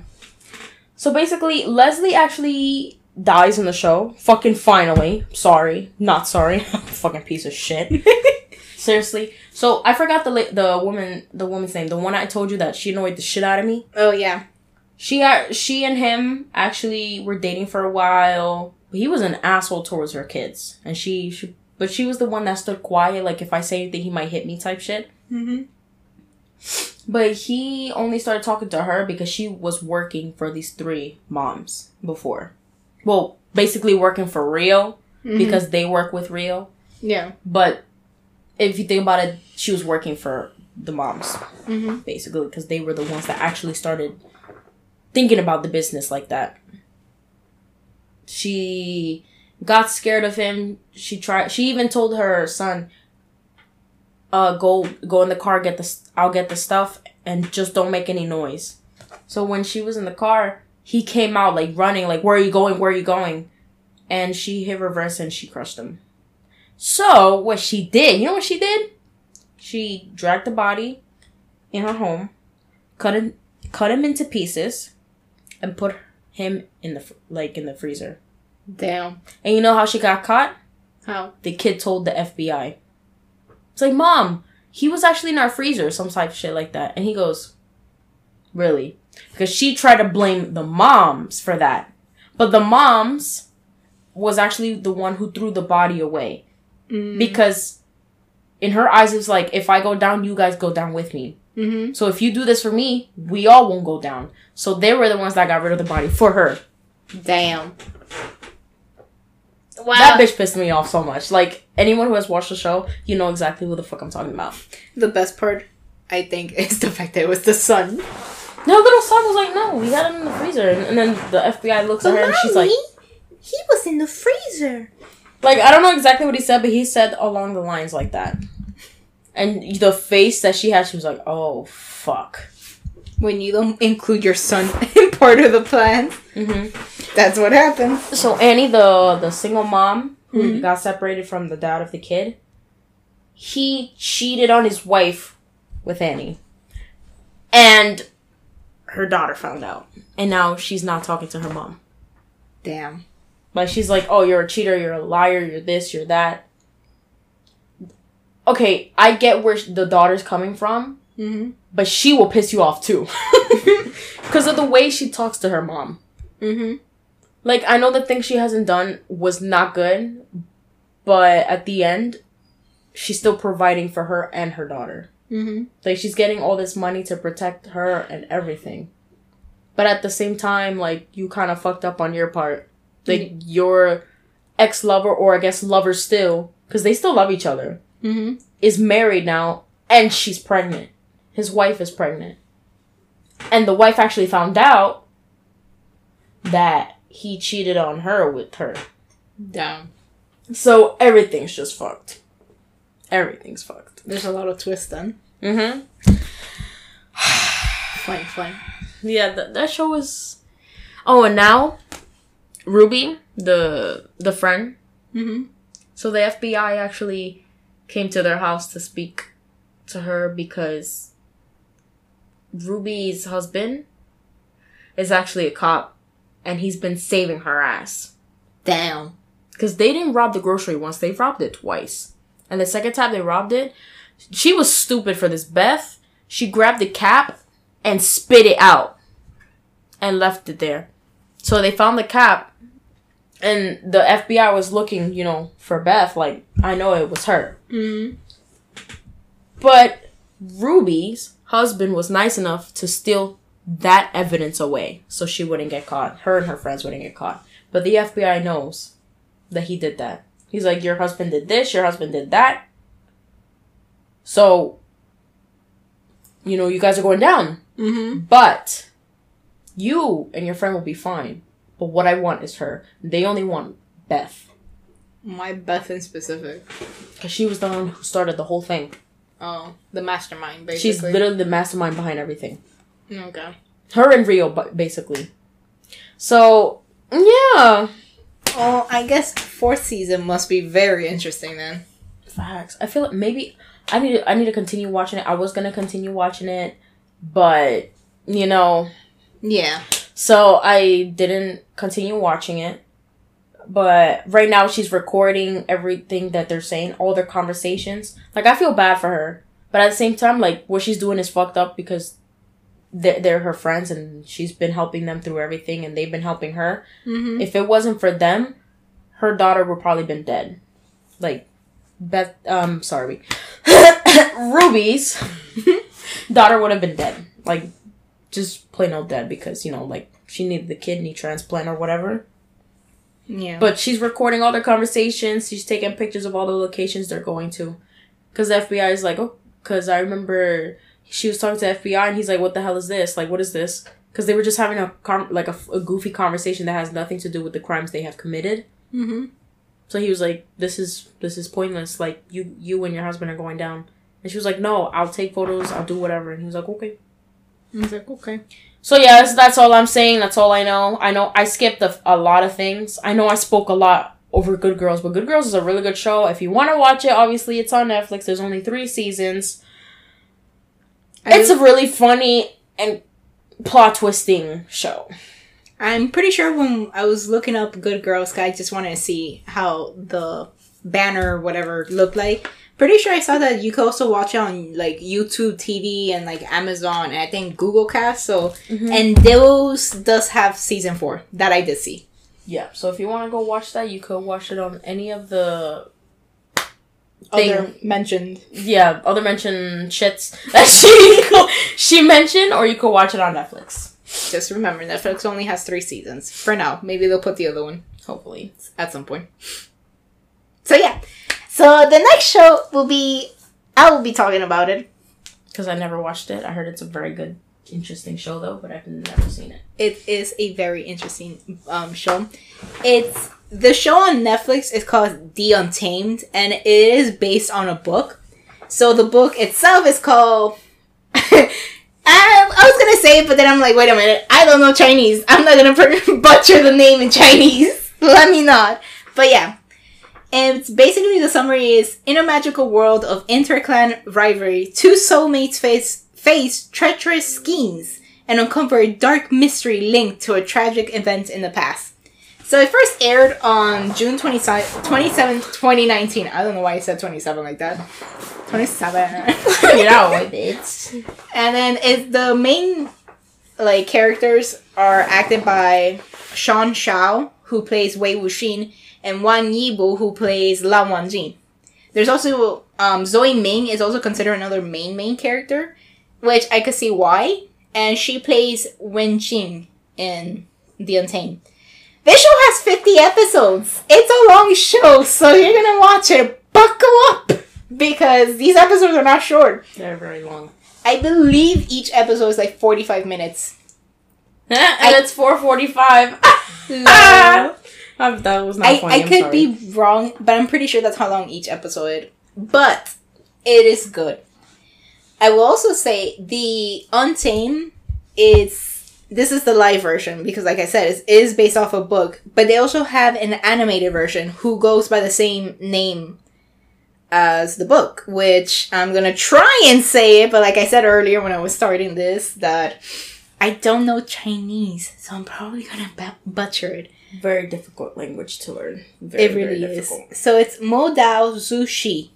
Speaker 1: So basically, Leslie actually dies in the show. Fucking finally. Sorry. Not sorry. [laughs] Fucking piece of shit. Seriously. So I forgot the the woman the woman's name. The one I told you that she annoyed the shit out of me.
Speaker 2: Oh yeah.
Speaker 1: She she and him actually were dating for a while. He was an asshole towards her kids, and she, she but she was the one that stood quiet. Like if I say anything, he might hit me type shit.
Speaker 2: Mm-hmm.
Speaker 1: But he only started talking to her because she was working for these three moms before. Well, basically working for Rio because they work with Rio.
Speaker 2: Yeah.
Speaker 1: But if you think about it, she was working for the moms
Speaker 2: Mm-hmm.
Speaker 1: basically because they were the ones that actually started thinking about the business like that. She got scared of him. She tried. She even told her son, "Uh, go go in the car. Get the. I'll get the stuff, and just don't make any noise." So when she was in the car, he came out like running, like, "Where are you going? Where are you going?" And she hit reverse and she crushed him. So what she did, you know what she did? She dragged the body in her home, cut him, cut him into pieces, and put him in the like in the freezer.
Speaker 2: Damn.
Speaker 1: And you know how she got caught?
Speaker 2: How?
Speaker 1: The kid told the FBI. It's like, Mom, he was actually in our freezer, some type of shit like that. And he goes, Really? Because she tried to blame the moms for that. But the moms was actually the one who threw the body away.
Speaker 2: Mm.
Speaker 1: Because in her eyes, it's like, if I go down, you guys go down with me.
Speaker 2: Mm-hmm.
Speaker 1: So if you do this for me, we all won't go down. So they were the ones that got rid of the body for her.
Speaker 2: Damn. Wow.
Speaker 1: That bitch pissed me off so much. Like anyone who has watched the show, you know exactly who the fuck I'm talking about.
Speaker 2: The best part, I think, [laughs] is the fact that it was the son.
Speaker 1: No little son was like, no, we had him in the freezer, and, and then the FBI looks at her and she's like,
Speaker 2: he was in the freezer.
Speaker 1: Like I don't know exactly what he said, but he said along the lines like that. And the face that she had, she was like, oh fuck.
Speaker 2: When you don't include your son [laughs] in part of the plan,
Speaker 1: hmm
Speaker 2: that's what happens.
Speaker 1: So Annie, the the single mom who
Speaker 2: Mhm.
Speaker 1: got separated from the dad of the kid, he cheated on his wife with Annie. And her daughter found out. And now she's not talking to her mom.
Speaker 2: Damn.
Speaker 1: Like she's like, "Oh, you're a cheater, you're a liar, you're this, you're that." Okay, I get where the daughter's coming from,
Speaker 2: Mm-hmm.
Speaker 1: but she will piss you off too. [laughs] Cuz of the way she talks to her mom.
Speaker 2: Mm-hmm.
Speaker 1: Like I know the thing she hasn't done was not good, but at the end she's still providing for her and her daughter.
Speaker 2: Mm-hmm.
Speaker 1: Like she's getting all this money to protect her and everything. But at the same time, like you kind of fucked up on your part. Like your ex lover, or I guess lover still, because they still love each other,
Speaker 2: Mm-hmm.
Speaker 1: is married now and she's pregnant. His wife is pregnant. And the wife actually found out that he cheated on her with her.
Speaker 2: Damn.
Speaker 1: So everything's just fucked. Everything's fucked.
Speaker 2: There's a lot of twists then.
Speaker 1: Mm-hmm. [sighs]
Speaker 2: Fine, fine.
Speaker 1: Yeah, th- that show was. Oh, and now Ruby, the the friend.
Speaker 2: Mm-hmm.
Speaker 1: So the FBI actually came to their house to speak to her because Ruby's husband is actually a cop, and he's been saving her ass.
Speaker 2: Damn.
Speaker 1: Because they didn't rob the grocery once; they robbed it twice. And the second time they robbed it, she was stupid for this. Beth, she grabbed the cap and spit it out and left it there. So they found the cap, and the FBI was looking, you know, for Beth. Like, I know it was her.
Speaker 2: Mm-hmm.
Speaker 1: But Ruby's husband was nice enough to steal that evidence away so she wouldn't get caught. Her and her friends wouldn't get caught. But the FBI knows that he did that. He's like, Your husband did this, your husband did that. So, you know, you guys are going down.
Speaker 2: Mm-hmm.
Speaker 1: But you and your friend will be fine. But what I want is her. They only want Beth.
Speaker 2: My Beth in specific.
Speaker 1: Because she was the one who started the whole thing.
Speaker 2: Oh, the mastermind, basically.
Speaker 1: She's literally the mastermind behind everything.
Speaker 2: Okay.
Speaker 1: Her and Rio, basically. So, yeah.
Speaker 2: Oh, I guess fourth season must be very interesting then.
Speaker 1: Facts. I feel like maybe I need to, I need to continue watching it. I was gonna continue watching it, but you know,
Speaker 2: Yeah.
Speaker 1: So I didn't continue watching it. But right now she's recording everything that they're saying, all their conversations. Like I feel bad for her, but at the same time, like what she's doing is fucked up because they're, they're her friends and she's been helping them through everything and they've been helping her.
Speaker 2: Mm-hmm.
Speaker 1: If it wasn't for them, her daughter would probably been dead. Like Beth um sorry. [coughs] Ruby's [laughs] daughter would have been dead. Like just plain old dead because, you know, like she needed the kidney transplant or whatever.
Speaker 2: Yeah.
Speaker 1: But she's recording all their conversations. She's taking pictures of all the locations they're going to. Cuz the FBI is like, "Oh, cuz I remember she was talking to FBI and he's like, "What the hell is this? Like what is this?" Cuz they were just having a com- like a, a goofy conversation that has nothing to do with the crimes they have committed.
Speaker 2: mm-hmm.
Speaker 1: So he was like, "This is this is pointless. Like you you and your husband are going down." And she was like, "No, I'll take photos. I'll do whatever." And he was like, "Okay."
Speaker 2: I was like, okay.
Speaker 1: So yeah, that's, that's all I'm saying. That's all I know. I know I skipped a, a lot of things. I know I spoke a lot over Good Girls, but Good Girls is a really good show. If you want to watch it, obviously it's on Netflix. There's only three seasons.
Speaker 2: I
Speaker 1: It's a really funny and plot twisting show.
Speaker 2: I'm pretty sure when I was looking up Good Girls, I just wanted to see how the banner, or whatever, looked like. Pretty sure I saw that you could also watch it on like YouTube TV and like Amazon and I think Google Cast. So mm-hmm. and those does have season four that I did see.
Speaker 1: Yeah. So if you want to go watch that, you could watch it on any of the
Speaker 2: Other mentioned.
Speaker 1: yeah other mentioned shits that [laughs] she she mentioned, or you could watch it on Netflix.
Speaker 2: Just remember, Netflix only has three seasons for now. Maybe they'll put the other one
Speaker 1: Hopefully.
Speaker 2: at some point. So yeah. So the next show will be I will be talking about it.
Speaker 1: Because I never watched it. I heard it's a very good, interesting show though, but I've never seen it.
Speaker 2: It is a very interesting um, show. It's the show on Netflix is called The Untamed, and it is based on a book. So the book itself is called. [laughs] I, I was gonna say it, but then I'm like, wait a minute, I don't know Chinese. I'm not gonna [laughs] butcher the name in Chinese. [laughs] Let me not. But yeah, And it's basically the summary is in a magical world of interclan rivalry, two soulmates face face treacherous schemes and uncover a dark mystery linked to a tragic event in the past. So it first aired on June 27, 27 2019. I don't know why I said 27 like that. 27. [laughs]
Speaker 1: you know, [laughs]
Speaker 2: And then it, the main like characters are acted by Sean Shao, who plays Wei Wuxian, and Wang Yibo, who plays Lan Wangji. There's also um, Zoe Ming is also considered another main main character, which I could see why, and she plays Wen Jing in The Untamed. This show has 50 episodes. It's a long show, so you're gonna watch it. Buckle up! Because these episodes are not short.
Speaker 1: they're very long.
Speaker 2: I believe each episode is like 45 minutes. [laughs]
Speaker 1: and it's four forty-five. [laughs]
Speaker 2: No.
Speaker 1: that was not
Speaker 2: I,
Speaker 1: funny.
Speaker 2: I
Speaker 1: I'm
Speaker 2: could
Speaker 1: sorry.
Speaker 2: be wrong, but I'm pretty sure that's how long each episode. But it is good. I will also say the Untamed is this is the live version because like I said, it is based off a book, but they also have an animated version who goes by the same name as the book, which I'm gonna try and say it, but like I said earlier when I was starting this, that I don't know Chinese, so I'm probably gonna bu- butcher it.
Speaker 1: Very difficult language to learn. Very,
Speaker 2: It really
Speaker 1: very
Speaker 2: is.
Speaker 1: difficult.
Speaker 2: So it's Mo Dao Zhu Shi.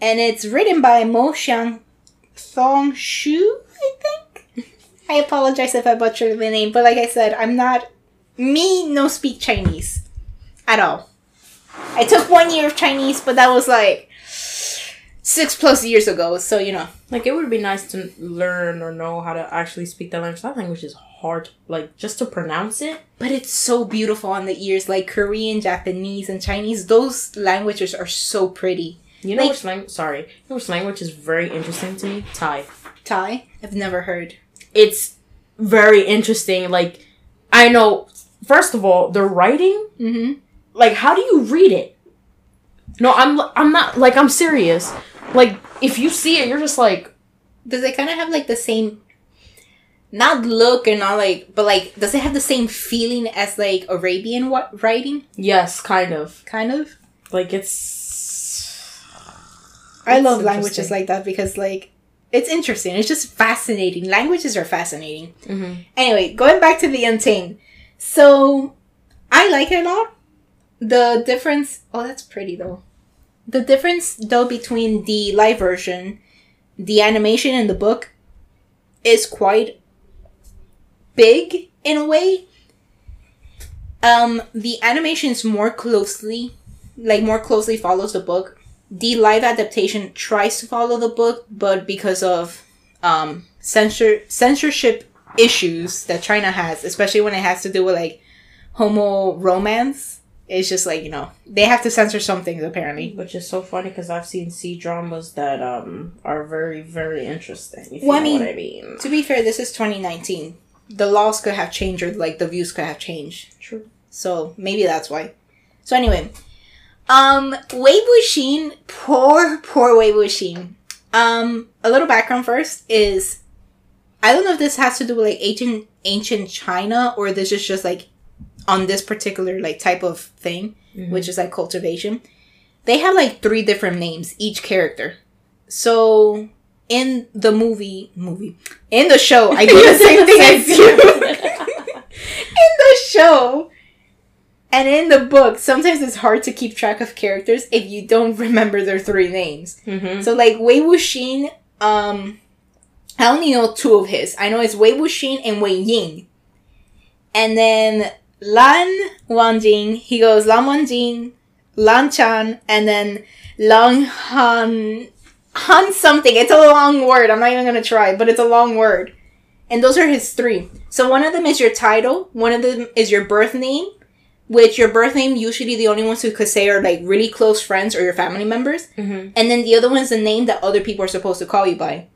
Speaker 2: And it's written by Mo Xiang Thong Shu, I think. I apologize if I butchered the name, but like I said, I'm not me no speak Chinese at all. I took one year of Chinese, but that was like six plus years ago, so you know.
Speaker 1: Like it would be nice to learn or know how to actually speak that language. That language is hard. Like just to pronounce it.
Speaker 2: But it's so beautiful on the ears, like Korean, Japanese, and Chinese. Those languages are so pretty.
Speaker 1: You know
Speaker 2: Like-
Speaker 1: which language? Sorry, you know which language is very interesting to me? Thai.
Speaker 2: Thai? I've never heard.
Speaker 1: It's very interesting. Like I know. First of all, the writing.
Speaker 2: Mm-hmm.
Speaker 1: Like how do you read it? No, I'm. I'm not. Like I'm serious. Like if you see it, you're just like.
Speaker 2: Does it kind of have like the same, not look and not like, but like, does it have the same feeling as like Arabian wa- writing?
Speaker 1: Yes, kind of.
Speaker 2: Kind of.
Speaker 1: Like it's.
Speaker 2: I
Speaker 1: It's
Speaker 2: love languages like that because like it's interesting. It's just fascinating. Languages are fascinating.
Speaker 1: Mhm.
Speaker 2: Anyway, going back to the Untamed. So I like it a lot. The difference. Oh, that's pretty though. The difference though between the live version, the animation, and the book is quite big in a way. Um, the animation is more closely, like more closely follows the book. The live adaptation tries to follow the book, but because of um censor censorship issues that China has, especially when it has to do with like homo romance, it's just like you know they have to censor some things apparently.
Speaker 1: Which is so funny because I've seen C dramas that um are very very interesting.
Speaker 2: Well, I
Speaker 1: you know
Speaker 2: mean-
Speaker 1: what I mean.
Speaker 2: To be fair, this is 2019. The laws could have changed, or like the views could have changed.
Speaker 1: True.
Speaker 2: So maybe that's why. So anyway, um, Wei Wuxian, poor, poor Wei Wuxian. Um, a little background first is, I don't know if this has to do with like ancient ancient China or this is just like on this particular like type of thing, which is like cultivation. They have like three different names each character. So in the movie, movie in the show, I do the same thing as [laughs] you. [laughs] in the show and in the book, sometimes it's hard to keep track of characters if you don't remember their three names.
Speaker 1: Mhm.
Speaker 2: So like Wei Wuxian, um, I only know two of his. I know it's Wei Wuxian and Wei Ying. And then Lan Wangji, he goes Lan Wangji, Lan Chan, and then Lang Han Han something. It's a long word. I'm not even gonna try, but it's a long word. And those are his three. So one of them is your title, one of them is your birth name, which your birth name usually the only ones who could say are like really close friends or your family members.
Speaker 1: Mhm.
Speaker 2: And then the other one is the name that other people are supposed to call you by.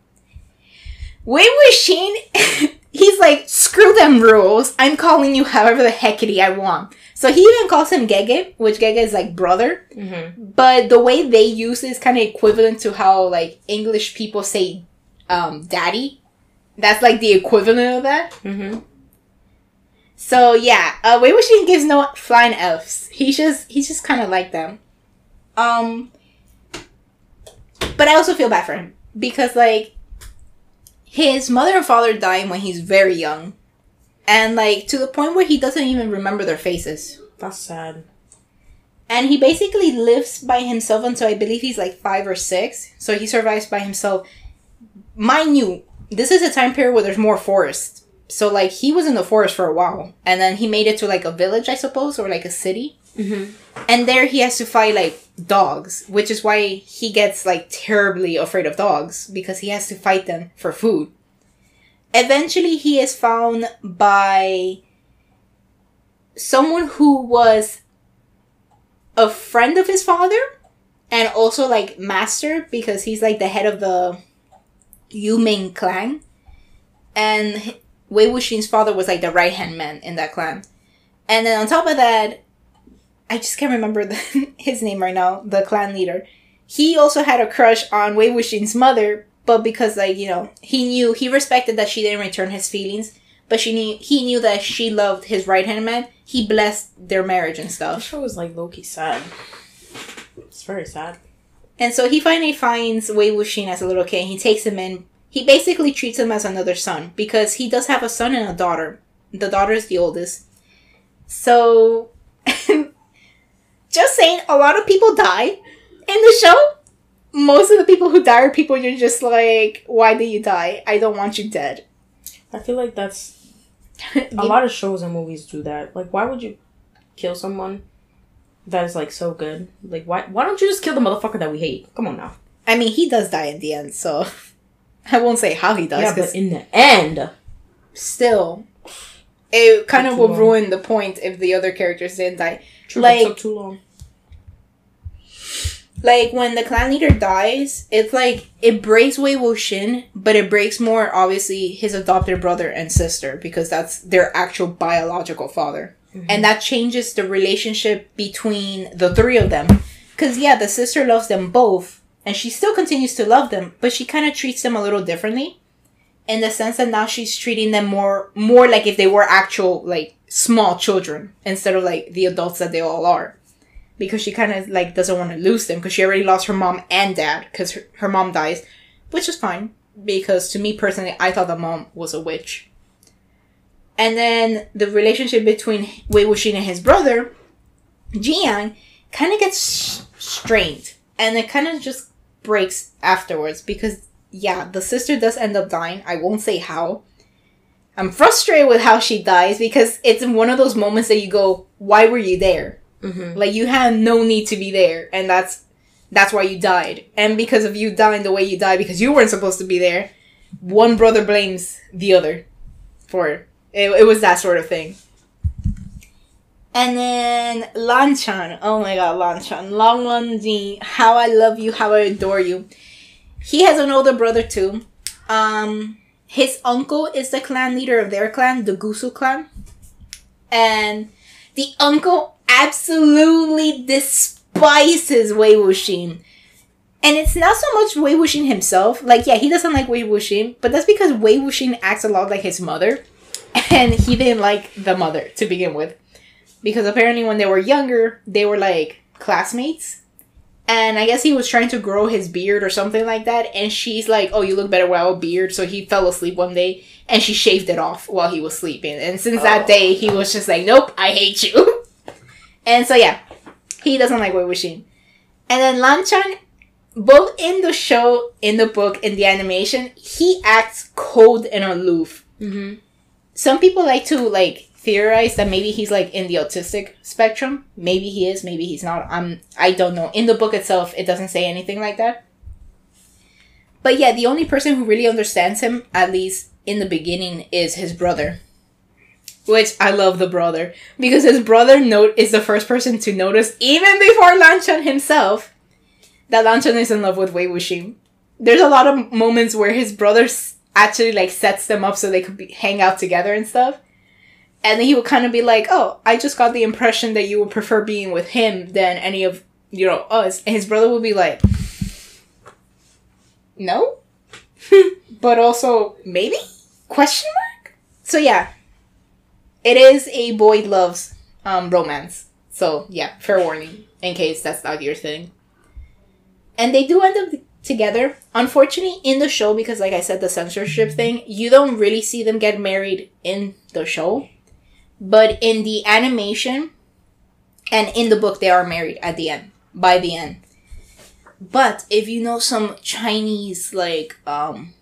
Speaker 2: Wei Wuxian, [laughs] he's like, screw them rules. I'm calling you however the heckity I want. So he even calls him Gege, which Gege is like brother.
Speaker 1: Mhm.
Speaker 2: But the way they use it is kind of equivalent to how like English people say um, daddy. That's like the equivalent of that.
Speaker 1: Mhm.
Speaker 2: So yeah, uh, Wei Wuxian gives no flying elves. He's just he's just kind of like them. Um, but I also feel bad for him because like his mother and father died when he's very young, and like to the point where he doesn't even remember their faces.
Speaker 1: That's sad.
Speaker 2: And he basically lives by himself until I believe he's like five or six. So he survives by himself. Mind you, this is a time period where there's more forest. So like he was in the forest for a while, and then he made it to like a village, I suppose, or like a city.
Speaker 1: Mm-hmm.
Speaker 2: And there he has to fight like dogs, which is why he gets like terribly afraid of dogs because he has to fight them for food. Eventually, he is found by someone who was a friend of his father and also like master because he's like the head of the Yunmeng clan. And Wei Wuxian's father was like the right hand man in that clan. And then on top of that, I just can't remember the, [laughs] his name right now, the clan leader. He also had a crush on Wei Wuxian's mother, but because like, you know, he knew he respected that she didn't return his feelings, but she knew he knew that she loved his right hand man. He blessed their marriage and stuff.
Speaker 1: show was like low key sad. It's very sad.
Speaker 2: And so he finally finds Wei Wuxian as a little kid. He takes him in. He basically treats him as another son because he does have a son and a daughter. The daughter is the oldest. So, [laughs] just saying, a lot of people die in the show. Most of the people who die are people you're just like, why did you die? I don't want you dead.
Speaker 1: I feel like that's [laughs] a lot of shows and movies do that. Like, why would you kill someone that is like so good? Like, why why don't you just kill the motherfucker that we hate? Come on now.
Speaker 2: I mean, he does die in the end, so [laughs] I won't say how he does.
Speaker 1: yeah, but in the end,
Speaker 2: still, it kind of will
Speaker 1: long.
Speaker 2: ruin the point if the other characters didn't die.
Speaker 1: True,
Speaker 2: Like-
Speaker 1: it took too long.
Speaker 2: Like when the clan leader dies, it's like it breaks Wei Wuxian, but it breaks more obviously his adopted brother and sister because that's their actual biological father. Mm-hmm. And that changes the relationship between the three of them. Cuz yeah, the sister loves them both and she still continues to love them, but she kind of treats them a little differently in the sense that now she's treating them more more like if they were actual like small children instead of like the adults that they all are because she kind of like doesn't want to lose them because she already lost her mom and dad because her, her mom dies, which is fine because to me personally, I thought the mom was a witch. And then the relationship between Wei Wuxian and his brother, Jiang, kind of gets strained and it kind of just breaks afterwards because yeah, the sister does end up dying. I won't say how. I'm frustrated with how she dies because it's one of those moments that you go, "Why were you there?"
Speaker 1: Mm-hmm.
Speaker 2: Like you had no need to be there, and that's that's why you died. And because of you dying the way you died, because you weren't supposed to be there, one brother blames the other for it. It, it was that sort of thing. And then Lanchan, oh my god, Lanchan, Long Lan Jin, how I love you, how I adore you. He has an older brother too. Um, his uncle is the clan leader of their clan, the Gusu clan, and the uncle absolutely despises Wei Wuxian. And it's not so much Wei Wuxian himself. Like, yeah, he doesn't like Wei Wuxian, but that's because Wei Wuxian acts a lot like his mother. [laughs] And he didn't like the mother to begin with. Because apparently when they were younger, they were like classmates. And I guess he was trying to grow his beard or something like that. And she's like, Oh, you look better without a beard. So he fell asleep one day and she shaved it off while he was sleeping. And since that
Speaker 1: Oh.
Speaker 2: day, he was just like, Nope, I hate you. [laughs] and so, yeah, he doesn't like Wei Wuxian. And then Lan Chan, both in the show, in the book, in the animation, he acts cold and aloof.
Speaker 1: Mm-hmm.
Speaker 2: Some people like to like theorize that maybe he's like in the autistic spectrum. Maybe he is, maybe he's not. I'm I don't know. In the book itself, it doesn't say anything like that. But yeah, the only person who really understands him, at least in the beginning, is his brother. Which I love the brother because his brother note is the first person to notice, even before Lan Lanchan himself, that Lan Lanchan is in love with Wei Wuxian. There's a lot of moments where his brother actually like sets them up so they could be, hang out together and stuff. And then he would kind of be like, "Oh, I just got the impression that you would prefer being with him than any of you know us." And his brother would be like, "No," [laughs] but also maybe question mark. So yeah, it is a boy loves um, romance. So yeah, fair warning in case that's not your thing. And they do end up together. Unfortunately, in the show, because like I said, the censorship thing, you don't really see them get married in the show. But in the animation and in the book, they are married at the end, by the end. But if you know some Chinese, like, um,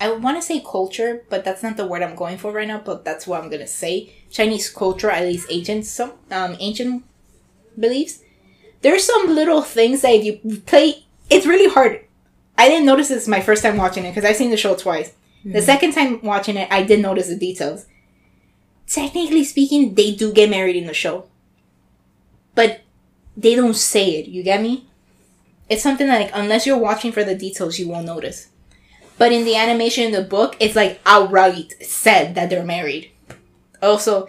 Speaker 2: I want to say culture, but that's not the word I'm going for right now, but that's what I'm going to say. Chinese culture, at least ancient, some, um, ancient beliefs. There's some little things that if you play, it's really hard. I didn't notice this my first time watching it because I've seen the show twice. Mm-hmm. The second time watching it, I did notice the details. Technically speaking, they do get married in the show. But they don't say it, you get me? It's something that, like, unless you're watching for the details, you won't notice. But in the animation in the book, it's like outright said that they're married. Also,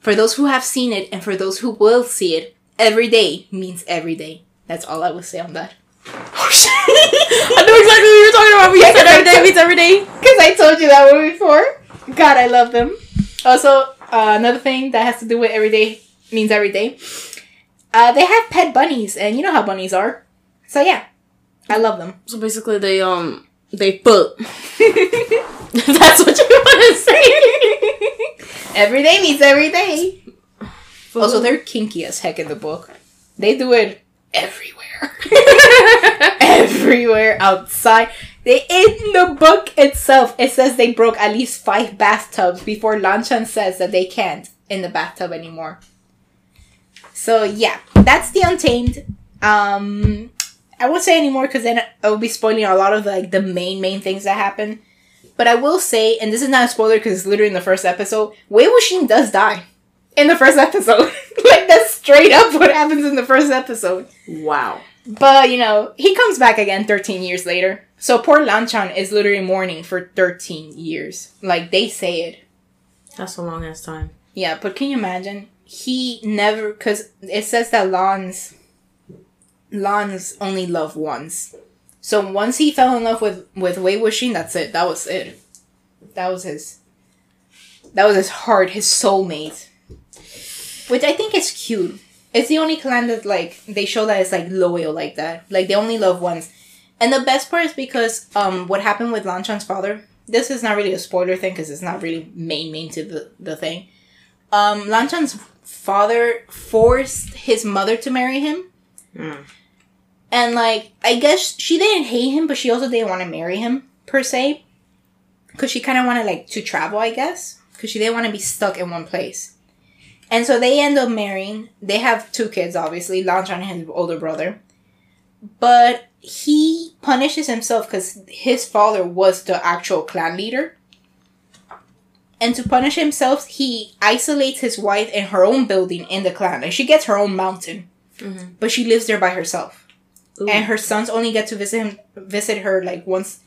Speaker 2: for those who have seen it and for those who will see it, every day means every day. That's all I will say on that. Oh [laughs] shit! I know exactly what you're talking about. We said every day means every day. [laughs] Because I told you that one before. God, I love them. Also, uh, another thing that has to do with every day means every day. Uh, they have pet bunnies, and you know how bunnies are. So yeah, I love them.
Speaker 1: So basically, they um they put. [laughs] That's what you want to say. [laughs]
Speaker 2: every day means every day. Also, they're kinky as heck in the book. They do it everywhere. [laughs] everywhere outside. They in the book itself, it says they broke at least five bathtubs before Lanchan says that they can't in the bathtub anymore. So yeah, that's the Untamed. Um, I won't say anymore because then I will be spoiling a lot of like the main main things that happen. But I will say, and this is not a spoiler because it's literally in the first episode, Wei Wuxian does die in the first episode. [laughs] like that's straight up what happens in the first episode.
Speaker 1: Wow.
Speaker 2: But you know, he comes back again 13 years later. So poor Lanchan is literally mourning for 13 years. Like they say it.
Speaker 1: That's a long ass time.
Speaker 2: Yeah, but can you imagine? He never because it says that Lan's Lan's only loved once. So once he fell in love with with Wei Wuxian, that's it. That was it. That was his. That was his heart, his soulmate. Which I think is cute. It's the only clan that like they show that it's like loyal like that. Like they only love once. And the best part is because um what happened with Lanchan's father. This is not really a spoiler thing because it's not really main main to the the thing. Um, Lanchan's father forced his mother to marry him. Mm. And like, I guess she didn't hate him, but she also didn't want to marry him per se, because she kind of wanted like to travel, I guess, because she didn't want to be stuck in one place. And so they end up marrying. They have two kids, obviously, Lanchan and his older brother. But he punishes himself because his father was the actual clan leader. And to punish himself, he isolates his wife in her own building in the clan. And she gets her own mountain. Mm-hmm. But she lives there by herself. Ooh. And her sons only get to visit him visit her like once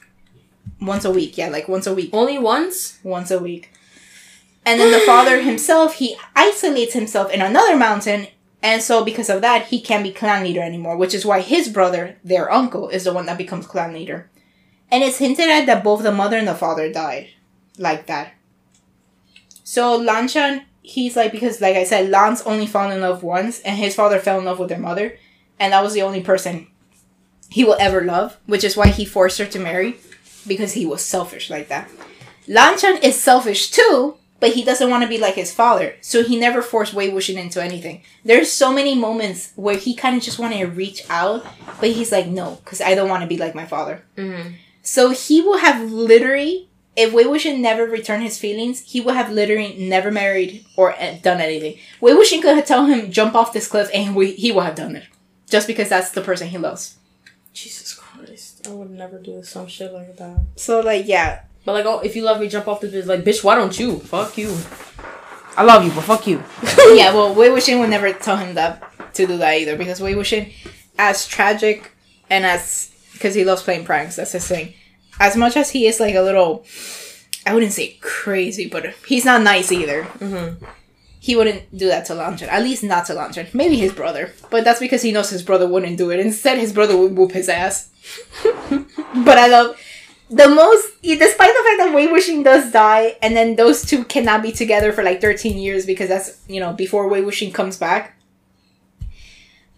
Speaker 2: once a week. Yeah, like once a week.
Speaker 1: Only once?
Speaker 2: Once a week. And then the father himself, he isolates himself in another mountain, and so because of that, he can't be clan leader anymore, which is why his brother, their uncle, is the one that becomes clan leader. And it's hinted at that both the mother and the father died. Like that. So Lanchan, he's like, because like I said, Lance only fell in love once, and his father fell in love with their mother, and that was the only person he will ever love, which is why he forced her to marry, because he was selfish like that. Lanchan is selfish too, but he doesn't want to be like his father, so he never forced Wei Wuxian into anything. There's so many moments where he kind of just wanted to reach out, but he's like, no, because I don't want to be like my father. Mm-hmm. So he will have literally if Wei Wuxian never returned his feelings, he would have literally never married or eh, done anything. Wei Wuxian could have told him jump off this cliff and we, he would have done it, just because that's the person he loves.
Speaker 1: Jesus Christ, I would never do some shit like that.
Speaker 2: So like yeah,
Speaker 1: but like oh, if you love me, jump off the cliff. Like bitch, why don't you? Fuck you. I love you, but fuck you. [laughs]
Speaker 2: yeah, well, Wei Wuxian would never tell him that to do that either because Wei Wuxian, as tragic and as because he loves playing pranks, that's his thing as much as he is like a little, I wouldn't say crazy, but he's not nice either. Mm-hmm. He wouldn't do that to Lanchan. At least not to Lanchan. Maybe his brother. But that's because he knows his brother wouldn't do it. Instead, his brother would whoop his ass. [laughs] but I love the most, despite the fact that Wei Wuxian does die, and then those two cannot be together for like 13 years because that's, you know, before Wei Wuxian comes back.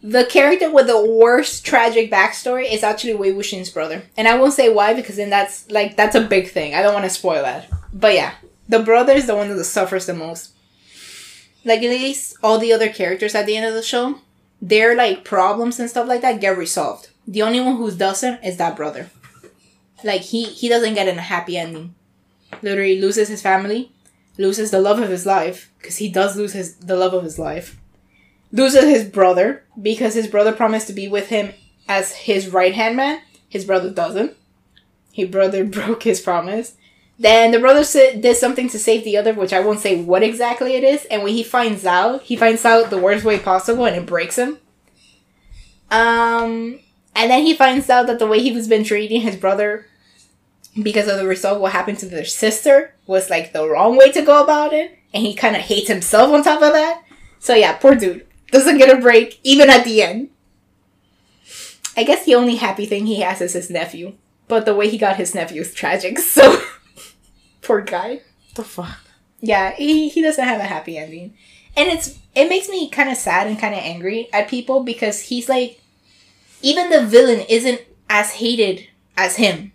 Speaker 2: The character with the worst tragic backstory is actually Wei Wuxian's brother. And I won't say why because then that's like, that's a big thing. I don't want to spoil that. But yeah, the brother is the one that suffers the most. Like, at least all the other characters at the end of the show, their like problems and stuff like that get resolved. The only one who doesn't is that brother. Like he he doesn't get in a happy ending. Literally loses his family, loses the love of his life because he does lose his the love of his life. Loses his brother because his brother promised to be with him as his right hand man. His brother doesn't. His brother [laughs] broke his promise. Then the brother did something to save the other, which I won't say what exactly it is. And when he finds out, he finds out the worst way possible, and it breaks him. Um, and then he finds out that the way he was been treating his brother because of the result what happened to their sister was like the wrong way to go about it and he kind of hates himself on top of that. So yeah poor dude. Doesn't get a break even at the end. I guess the only happy thing he has is his nephew but the way he got his nephew is tragic [laughs] so poor guy.
Speaker 1: The fuck?
Speaker 2: Yeah he, he doesn't have a happy ending. And it's it makes me kind of sad and kind of angry at people because he's like even the villain isn't as hated as him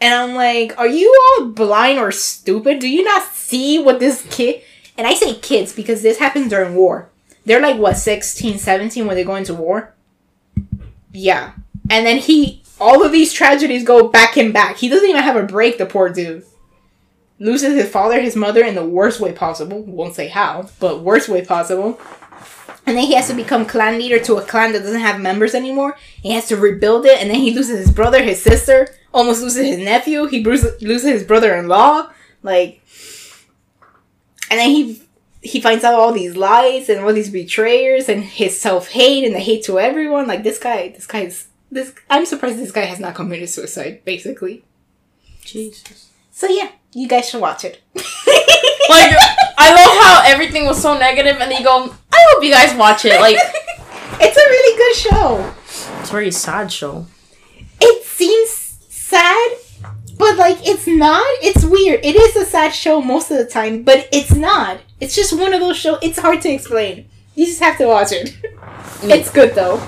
Speaker 2: and I'm like, are you all blind or stupid? Do you not see what this kid. And I say kids because this happens during war. They're like, what, 16, 17 when they go into war? Yeah. And then he. All of these tragedies go back and back. He doesn't even have a break, the poor dude. Loses his father, his mother in the worst way possible. Won't say how, but worst way possible. And then he has to become clan leader to a clan that doesn't have members anymore. He has to rebuild it, and then he loses his brother, his sister, almost loses his nephew. He loses his brother-in-law. Like, and then he he finds out all these lies and all these betrayers and his self-hate and the hate to everyone. Like this guy, this guy's this. I'm surprised this guy has not committed suicide. Basically,
Speaker 1: Jesus.
Speaker 2: So yeah, you guys should watch it.
Speaker 1: like I love how everything was so negative, and then you go, "I hope you guys watch it." Like, [laughs]
Speaker 2: it's a really good show.
Speaker 1: It's a very sad show.
Speaker 2: It seems sad, but like it's not. It's weird. It is a sad show most of the time, but it's not. It's just one of those shows. It's hard to explain. You just have to watch it. Mm. it's good though.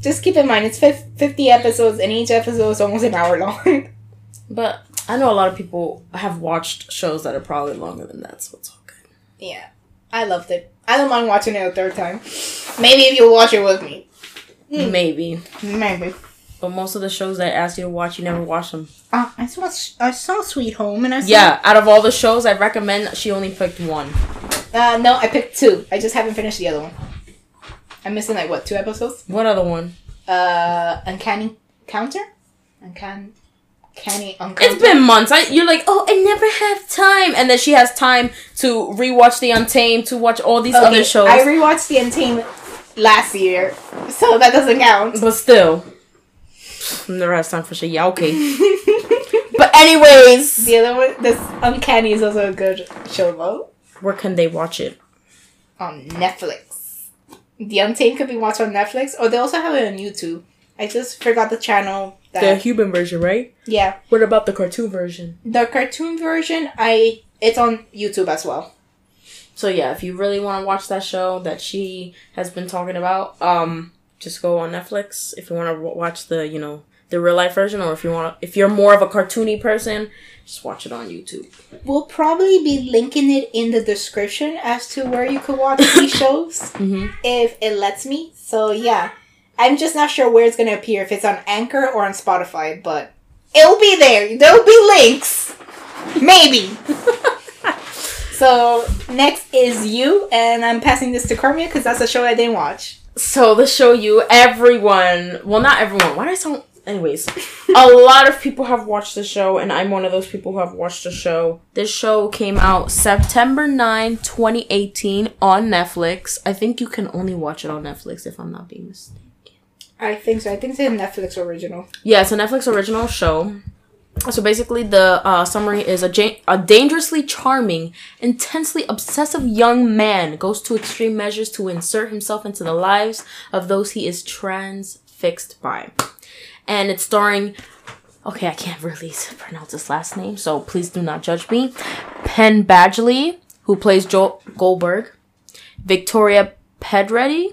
Speaker 2: Just keep in mind it's 50 episodes and each episode is almost an hour long. [laughs]
Speaker 1: but I know a lot of people have watched shows that are probably longer than that, so it's all good.
Speaker 2: Yeah. I loved it. I don't mind watching it a third time. Maybe if you watch it with me.
Speaker 1: Maybe.
Speaker 2: Maybe.
Speaker 1: But most of the shows that I ask you to watch, you never watch them.
Speaker 2: Uh, I saw I saw Sweet Home, and I saw
Speaker 1: yeah. Out of all the shows I recommend, she only picked one.
Speaker 2: Uh, no, I picked two. I just haven't finished the other one. I'm missing like what two episodes?
Speaker 1: What other one?
Speaker 2: Uh, Uncanny Counter, Uncanny. Canny
Speaker 1: It's been months. I, you're like, oh, I never have time, and then she has time to rewatch The Untamed, to watch all these okay, other shows.
Speaker 2: I rewatched The Untamed last year, so that doesn't count.
Speaker 1: But still, never has time for shit. Yeah, okay. [laughs] but anyways,
Speaker 2: the other one, this Uncanny is also a good show though.
Speaker 1: Where can they watch it?
Speaker 2: On Netflix. The Untamed could be watched on Netflix, or they also have it on YouTube. I just forgot the channel.
Speaker 1: That... The human version, right?
Speaker 2: Yeah.
Speaker 1: What about the cartoon version?
Speaker 2: The cartoon version, I it's on YouTube as well.
Speaker 1: So yeah, if you really want to watch that show that she has been talking about, um, just go on Netflix if you want to watch the you know the real life version, or if you want if you're more of a cartoony person, just watch it on YouTube.
Speaker 2: We'll probably be linking it in the description as to where you could watch these [laughs] shows mm-hmm. if it lets me. So yeah, I'm just not sure where it's gonna appear if it's on Anchor or on Spotify, but it'll be there. There'll be links, maybe. [laughs] so next is you, and I'm passing this to Carmia because that's a show I didn't watch.
Speaker 1: So the show you, everyone, well, not everyone. Why do I sound? Anyways, a lot of people have watched the show, and I'm one of those people who have watched the show. This show came out September 9, 2018 on Netflix. I think you can only watch it on Netflix if I'm not being mistaken.
Speaker 2: I think so. I think it's a Netflix original.
Speaker 1: Yeah, it's a Netflix original show. So basically, the uh, summary is a, ja- a dangerously charming, intensely obsessive young man goes to extreme measures to insert himself into the lives of those he is transfixed by. And it's starring Okay, I can't really [laughs] pronounce his last name, so please do not judge me. Penn Badgley, who plays Joel Goldberg. Victoria Pedretti.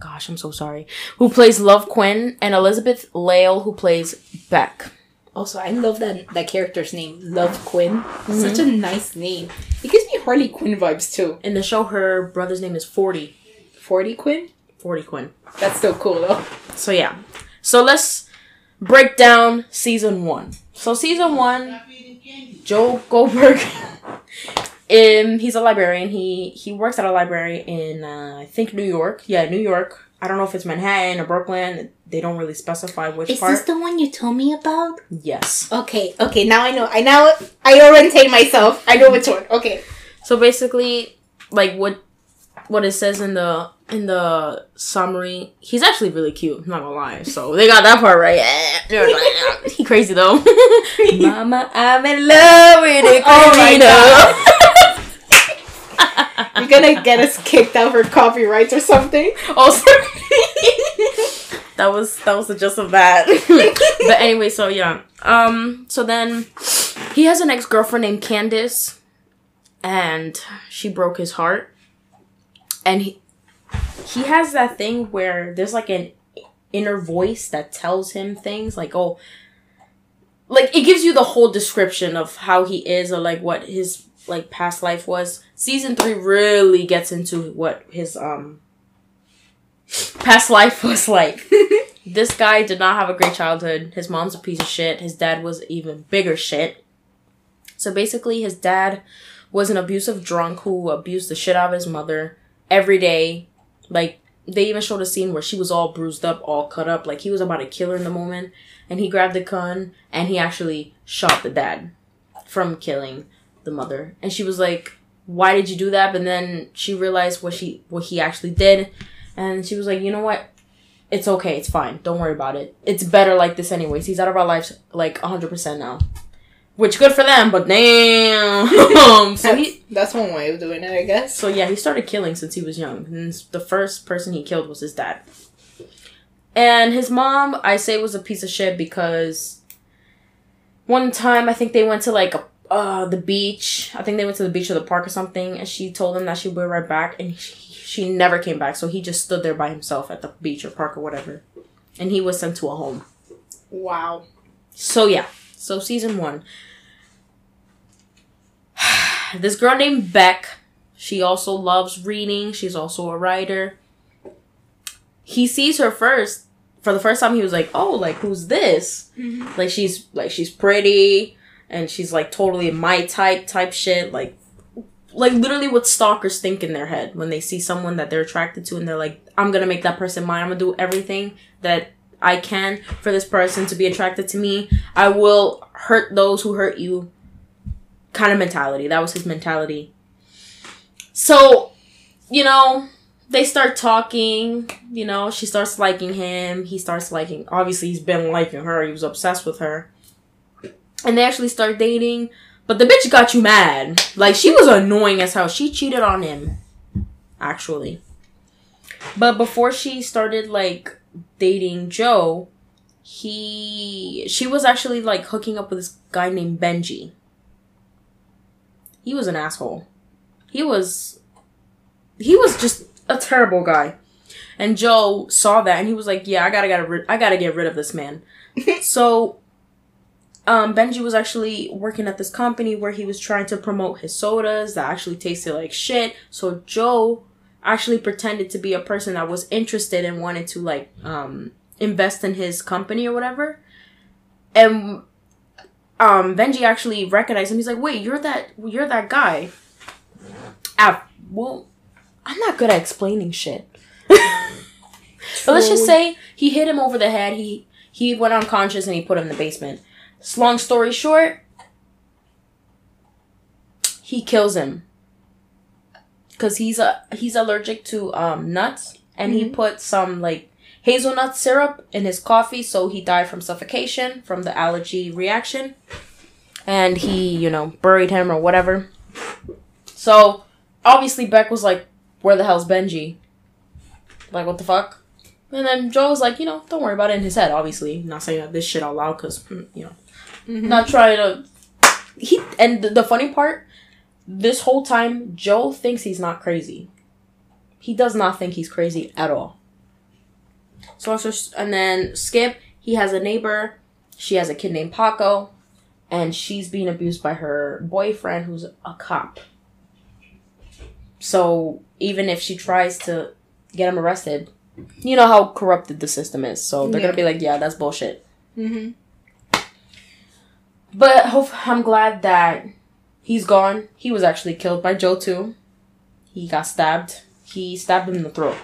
Speaker 1: Gosh, I'm so sorry. Who plays Love Quinn, and Elizabeth Lail, who plays Beck.
Speaker 2: Also, I love that that character's name, Love Quinn. Such a mm-hmm. nice name. It gives me Harley Quinn vibes too.
Speaker 1: In the show, her brother's name is 40.
Speaker 2: Forty Quinn.
Speaker 1: 40 Quinn.
Speaker 2: That's so cool though.
Speaker 1: So yeah. So let's break down season one. So season one, Joe Goldberg. [laughs] um, he's a librarian. He he works at a library in uh, I think New York. Yeah, New York. I don't know if it's Manhattan or Brooklyn. They don't really specify which
Speaker 2: Is
Speaker 1: part.
Speaker 2: this the one you told me about?
Speaker 1: yes.
Speaker 2: Okay, okay. Now I know. I now I orientate myself. I know which one. Okay.
Speaker 1: So basically, like what what it says in the in the summary, he's actually really cute. I'm not gonna lie. So they got that part right. [laughs] [laughs] he crazy though. [laughs] Mama, I'm in love with it.
Speaker 2: Oh my
Speaker 1: Carlito. [laughs]
Speaker 2: You're gonna get us kicked out for copyrights or something.
Speaker 1: Also, [laughs] that was that was the gist of that. [laughs] but anyway, so yeah. Um. So then, he has an ex girlfriend named Candace, and she broke his heart. And he he has that thing where there's like an inner voice that tells him things like oh like it gives you the whole description of how he is or like what his like past life was season three really gets into what his um past life [laughs] was like. [laughs] This guy did not have a great childhood. His mom's a piece of shit. His dad was even bigger shit. So basically his dad was an abusive drunk who abused the shit out of his mother every day. Like they even showed a scene where she was all bruised up all cut up. Like he was about to kill her in the moment. And he grabbed the gun and he actually shot the dad from killing the mother. And she was like why did you do that? But then she realized what she what he actually did. And she was like you know what? It's okay. It's fine. Don't worry about it. It's better like this anyways. He's out of our lives like 100% now. Which good for them but damn. [laughs] So he [laughs]
Speaker 2: That's one way of doing it, I guess.
Speaker 1: so yeah, he started killing since he was young. And the first person he killed was his dad. And his mom, I say, was a piece of shit because one time I think they went to like a, uh, the beach. I think they went to the beach or the park or something, and she told him that she'd be right back, and she, she never came back. So he just stood there by himself at the beach or park or whatever, and he was sent to a home.
Speaker 2: Wow.
Speaker 1: So yeah, so season one. [sighs] this girl named Beck, she also loves reading. She's also a writer. He sees her first. For the first time, he was like, "Oh, like who's this? Like she's like she's pretty, and she's like totally my type type shit. Like, like literally what stalkers think in their head when they see someone that they're attracted to, and they're like, I'm gonna make that person mine. I'm gonna do everything that I can for this person to be attracted to me. I will hurt those who hurt you. Kind of mentality. That was his mentality. So, you know, they start talking. You know, she starts liking him. He starts liking. Obviously, he's been liking her. He was obsessed with her. And they actually start dating. But the bitch got you mad. Like, she was annoying as hell. She cheated on him. Actually. But before she started, like, dating Joe, he she was actually like hooking up with this guy named Benji. He was an asshole. He was he was just a terrible guy. And Joe saw that and he was like, "Yeah, I got to rid I got to get rid of this man." [laughs] so um, Benji was actually working at this company where he was trying to promote his sodas that actually tasted like shit. So Joe actually pretended to be a person that was interested and wanted to like um invest in his company or whatever. And um Benji actually recognized him. He's like, "Wait, you're that you're that guy." Ah, well, I'm not good at explaining shit. [laughs] but let's just say he hit him over the head. He he went unconscious and he put him in the basement. Long story short, he kills him. Because he's a he's allergic to um nuts and he put some like hazelnut syrup in his coffee so he died from suffocation from the allergy reaction. And he you know buried him or whatever. So obviously beck was like where the hell's benji? Like what the fuck? And then Joe's like, you know, don't worry about it in his head. Obviously, not saying that this shit out loud because you know, not trying to. He and the, the funny part, this whole time, Joe thinks he's not crazy. He does not think he's crazy at all. So also, and then Skip, he has a neighbor. She has a kid named Paco, and she's being abused by her boyfriend, who's a cop. So even if she tries to get him arrested, you know how corrupted the system is. So they're
Speaker 2: Yeah.
Speaker 1: gonna be like, "Yeah, that's bullshit."
Speaker 2: Mm-hmm.
Speaker 1: But hope, I'm glad that he's gone. He was actually killed by Joe too. He got stabbed. He stabbed him in the throat.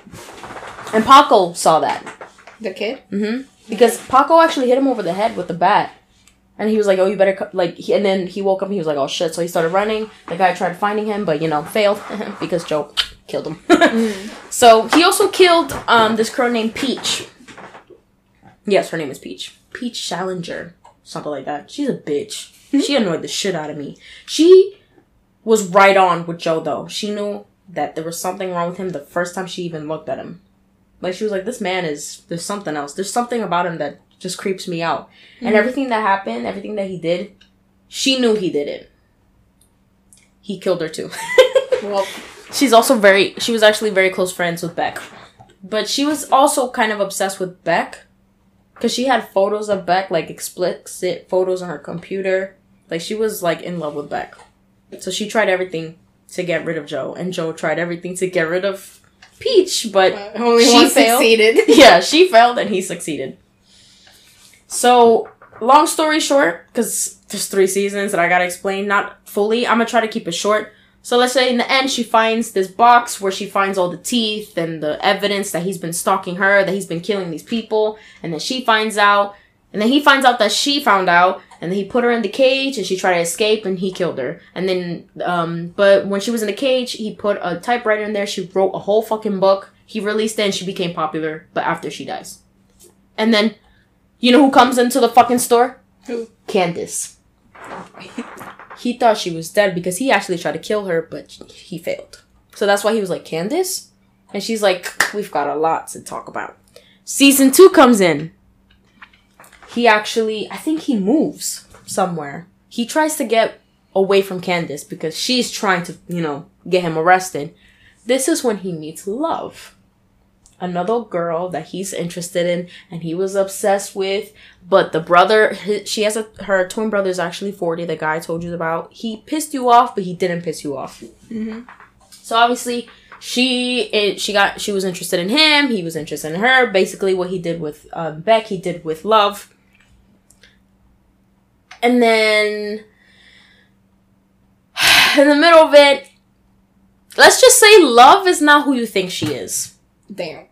Speaker 1: And Paco saw that.
Speaker 2: The kid.
Speaker 1: hmm Because Paco actually hit him over the head with the bat. And he was like, "Oh, you better like." He, and then he woke up and he was like, "Oh shit!" So he started running. The guy tried finding him, but you know, failed [laughs] because Joe killed him. [laughs] So he also killed um this girl named Peach. Yes, her name is Peach. Peach Salinger, something like that. She's a bitch. Hmm? She annoyed the shit out of me. She was right on with Joe though. She knew that there was something wrong with him the first time she even looked at him. Like she was like, "This man is there's something else. There's something about him that just creeps me out." And hmm. everything that happened, everything that he did, she knew he did it. He killed her too. [laughs]
Speaker 2: Well,
Speaker 1: She's also very she was actually very close friends with Beck. But she was also kind of obsessed with Beck cuz she had photos of Beck like explicit photos on her computer. Like she was like in love with Beck. So she tried everything to get rid of Joe and Joe tried everything to get rid of Peach, but
Speaker 2: uh, only
Speaker 1: She failed.
Speaker 2: succeeded. [laughs] [laughs]
Speaker 1: yeah, she failed and he succeeded. So, long story short, because there's three seasons that I gotta explain, not fully, I'm gonna try to keep it short. So, let's say in the end, she finds this box where she finds all the teeth and the evidence that he's been stalking her, that he's been killing these people, and then she finds out, and then he finds out that she found out, and then he put her in the cage, and she tried to escape, and he killed her. And then, um, but when she was in the cage, he put a typewriter in there, she wrote a whole fucking book, he released it, and she became popular, but after she dies. And then, you know who comes into the fucking store?
Speaker 2: Who?
Speaker 1: Candace. He thought she was dead because he actually tried to kill her, but he failed. So that's why he was like, Candace? And she's like, we've got a lot to talk about. Season two comes in. He actually, I think he moves somewhere. He tries to get away from Candace because she's trying to, you know, get him arrested. This is when he meets love another girl that he's interested in and he was obsessed with but the brother hi- she has a her twin brother is actually 40 the guy i told you about. He pissed you off but he didn't piss you off. So obviously she it, she got she was interested in him he was interested in her basically what he did with um, beck he did with love. And then [sighs] in the middle of it let's just say love is not who you think she is
Speaker 2: Damn.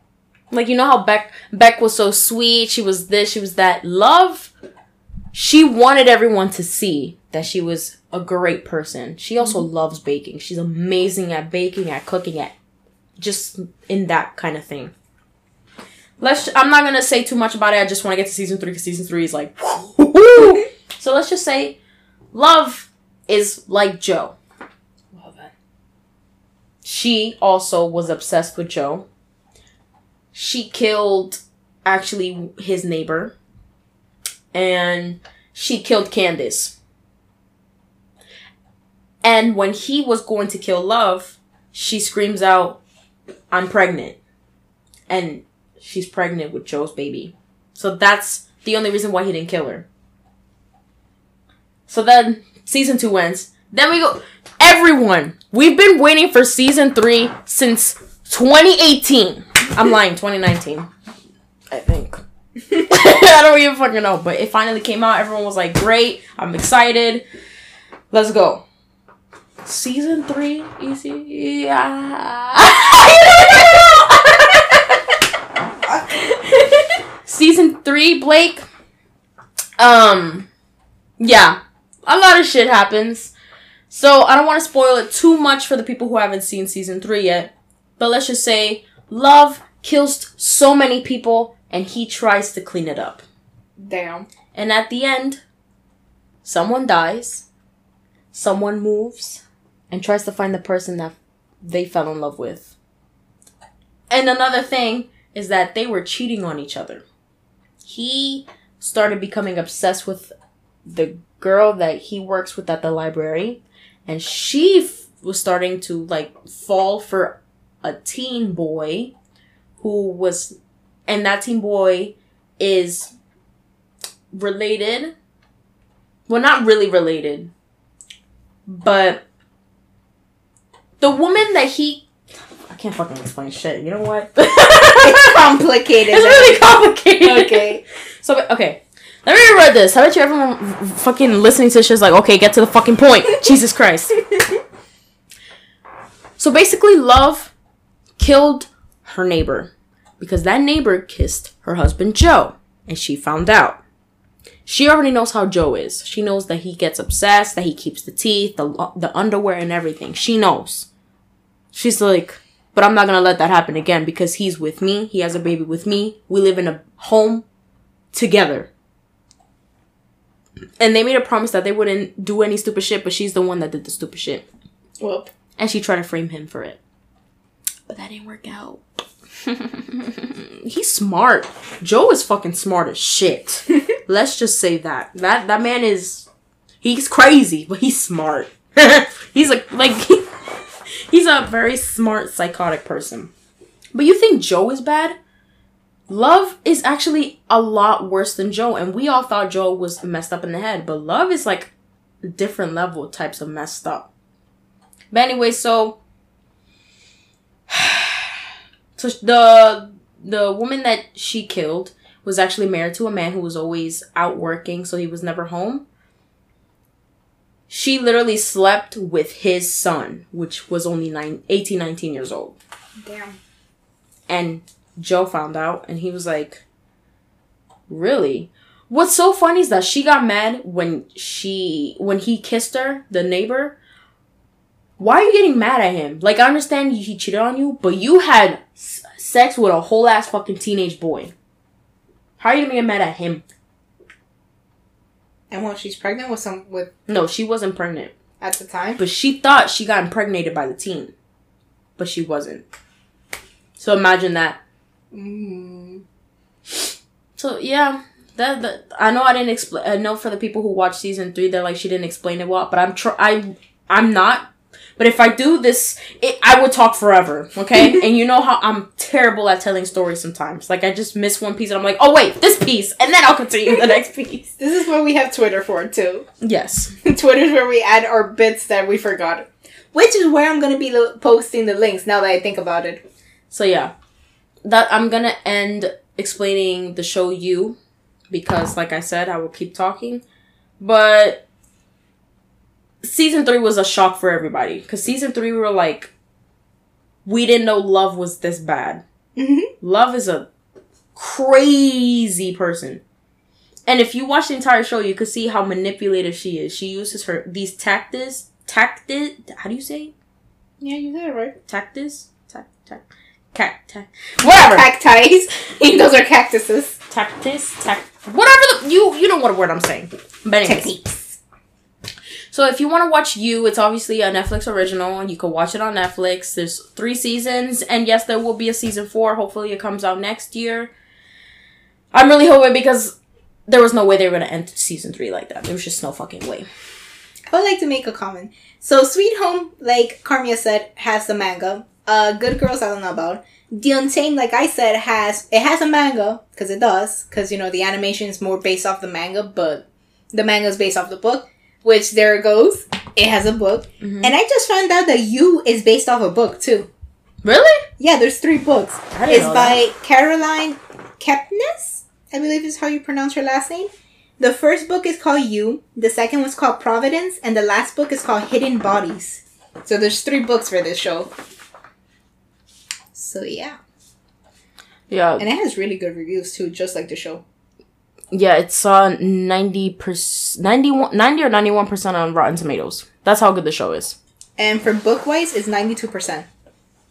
Speaker 1: like you know how Beck Beck was so sweet, she was this, she was that. Love, she wanted everyone to see that she was a great person. She also mm-hmm. loves baking. She's amazing at baking, at cooking, at just in that kind of thing. Let's. I'm not gonna say too much about it. I just want to get to season three because season three is like. so let's just say, love is like Joe. She also was obsessed with Joe. She killed actually his neighbor. And she killed Candace. And when he was going to kill Love, she screams out, I'm pregnant. And she's pregnant with Joe's baby. So that's the only reason why he didn't kill her. So then season two ends. Then we go. Everyone, we've been waiting for season three since 2018. I'm lying, 2019. I think. [laughs] I don't even fucking know, but it finally came out. Everyone was like, "Great! I'm excited. Let's go." Season three, easy. Yeah. [laughs] Season three, Blake. Um, yeah, a lot of shit happens. So I don't want to spoil it too much for the people who haven't seen season three yet. But let's just say Love kills so many people and he tries to clean it up.
Speaker 2: Damn.
Speaker 1: And at the end, someone dies, someone moves, and tries to find the person that they fell in love with. And another thing, is that they were cheating on each other. He started becoming obsessed with the girl that he works with at the library, and she f- was starting to like fall for a teen boy who was, and that teen boy is related. Well, not really related, but the woman that he I can't fucking explain shit. You know what?
Speaker 2: It's complicated. [laughs]
Speaker 1: it's really complicated.
Speaker 2: okay.
Speaker 1: So okay, let me read this. How about you everyone fucking listening to this shit's like, okay, get to the fucking point. Jesus Christ. [laughs] So basically, love killed her neighbor because that neighbor kissed her husband Joe, and she found out. She already knows how Joe is. She knows that he gets obsessed, that he keeps the teeth, the the underwear, and everything. She knows. She's like, but I'm not gonna let that happen again because he's with me. He has a baby with me. We live in a home together. And they made a promise that they wouldn't do any stupid shit, but she's the one that did the stupid shit.
Speaker 2: Well,
Speaker 1: And she tried to frame him for it. But that didn't work out. [laughs] He's smart. Joe is fucking smart as shit. [laughs] Let's just say that. That that man is he's crazy, but he's smart. [laughs] he's a like he, he's a very smart psychotic person. But you think Joe is bad? Love is actually a lot worse than Joe, and we all thought Joe was messed up in the head, but Love is like different level types of messed up. But anyway, so [sighs] so the the woman that she killed was actually married to a man who was always out working, so he was never home. She literally slept with his son, which was only nine, 18, 19 years old.
Speaker 2: damn.
Speaker 1: And Joe found out and he was like, Really? What's so funny is that she got mad when she when he kissed her, the neighbor. Why are you getting mad at him? Like I understand he cheated on you, but you had s- sex with a whole ass fucking teenage boy. How are you gonna get mad at him?
Speaker 2: And well, she's pregnant with some with
Speaker 1: No, she wasn't pregnant,
Speaker 2: at the time.
Speaker 1: but she thought she got impregnated by the teen, but she wasn't. So imagine that.
Speaker 2: Mm.
Speaker 1: So yeah, that, that I know I didn't explain. I know for the people who watch season three, they're like she didn't explain it well, but I'm tr- I I'm not. But if I do this, it, I would talk forever. Okay, [laughs] and you know how I'm terrible at telling stories sometimes. Like I just miss one piece, and I'm like, oh wait, this piece, and then I'll continue the next piece.
Speaker 2: This is what we have Twitter for too.
Speaker 1: Yes. [laughs]
Speaker 2: Twitter's where we add our bits that we forgot. Which is where I'm gonna be lo- posting the links now that I think about it.
Speaker 1: So yeah, that I'm gonna end explaining the show you because, like I said, I will keep talking, but season three was a shock for everybody because season three we were like, we didn't know love was this bad.
Speaker 2: Mm-hmm.
Speaker 1: Love is a crazy person. And if you watch the entire show, you could see how manipulative she is. She uses her these tactics, tacti How do you say?
Speaker 2: Yeah, you did it right.
Speaker 1: tactics? Tac, tac, tac. Whatever.
Speaker 2: Cacti. [laughs] Those are cactuses.
Speaker 1: Tactics, tac. Whatever the you you know what a word I'm saying. But anyways,
Speaker 2: Techniques.
Speaker 1: So if you want to watch you, it's obviously a Netflix original, and you can watch it on Netflix. There's three seasons, and yes, there will be a season four. Hopefully, it comes out next year. I'm really hoping because there was no way they were gonna end season three like that. There was just no fucking way.
Speaker 2: I would like to make a comment. So, Sweet Home, like Carmia said, has the manga. Uh, Good Girls, I don't know about. The Untamed, like I said, has it has a manga because it does because you know the animation is more based off the manga, but the manga is based off the book. Which there it goes. It has a book,
Speaker 1: Mhm.
Speaker 2: and I just found out that You is based off a book too.
Speaker 1: Really?
Speaker 2: Yeah, there's three books. It's by Caroline Kepnes, I believe is how you pronounce her last name. The first book is called You, the second was called Providence, and the last book is called Hidden Bodies. So there's three books for this show. So yeah.
Speaker 1: Yeah.
Speaker 2: And it has really good reviews too, just like the show.
Speaker 1: Yeah, it's uh 90 percent 91 90 or 91% on Rotten Tomatoes. That's how good the show is.
Speaker 2: And for book wise, it's 92%.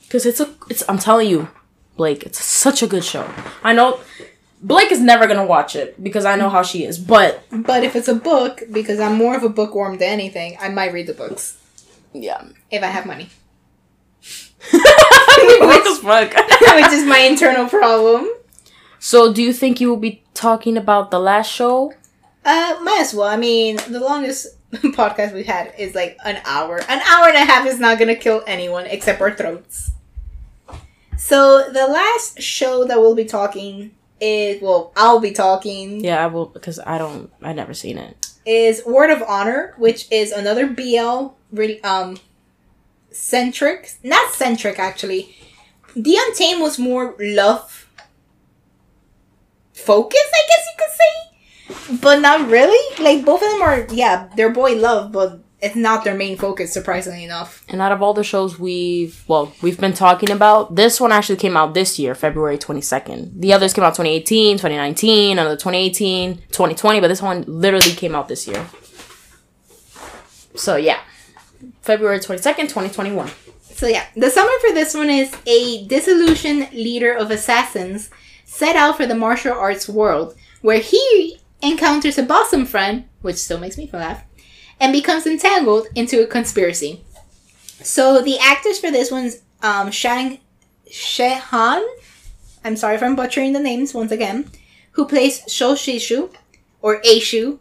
Speaker 1: Cuz it's a it's I'm telling you, Blake, it's such a good show. I know Blake is never going to watch it because I know how she is, but
Speaker 2: But if it's a book, because I'm more of a bookworm than anything, I might read the books.
Speaker 1: yeah.
Speaker 2: If I have money. [laughs]
Speaker 1: what the fuck? [laughs]
Speaker 2: which is my internal problem.
Speaker 1: So, do you think you will be talking about the last show?
Speaker 2: Uh, might as well. I mean, the longest [laughs] podcast we've had is like an hour. An hour and a half is not gonna kill anyone except our throats. So the last show that we'll be talking is well, I'll be talking
Speaker 1: Yeah, I will because I don't. I never seen it.
Speaker 2: is Word of Honor, which is another BL really um centric, not centric actually. The Untamed was more love focus, I guess you could say, but not really. Like both of them are, yeah, they're boy love, but it's not their main focus. Surprisingly enough.
Speaker 1: And out of all the shows we've well, we've been talking about, this one actually came out this year, February 22nd. The others came out 2018, 2019, another 2018, 2020, but this one literally came out this year. So yeah. February 22nd, 2021.
Speaker 2: So yeah, the summary for this one is a disillusioned leader of assassins set out for the martial arts world, where he encounters a bosom friend, which still makes me laugh, and becomes entangled into a conspiracy. So the actors for this one's um, Shang Shehan, I'm sorry if I'm butchering the names once again, who plays Sho Shishu, or Aishu,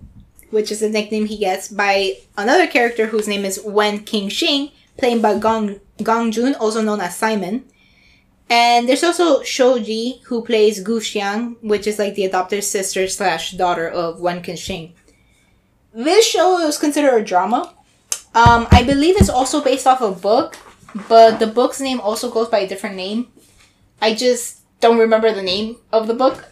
Speaker 2: which is the nickname he gets by another character whose name is Wen King Shing, played by Gong, Gong Jun, also known as Simon. And there's also Shoji, who plays Gu Xiang, which is like the adopted sister slash daughter of Wen King Shing. This show is considered a drama. Um, I believe it's also based off a book, but the book's name also goes by a different name. I just don't remember the name of the book.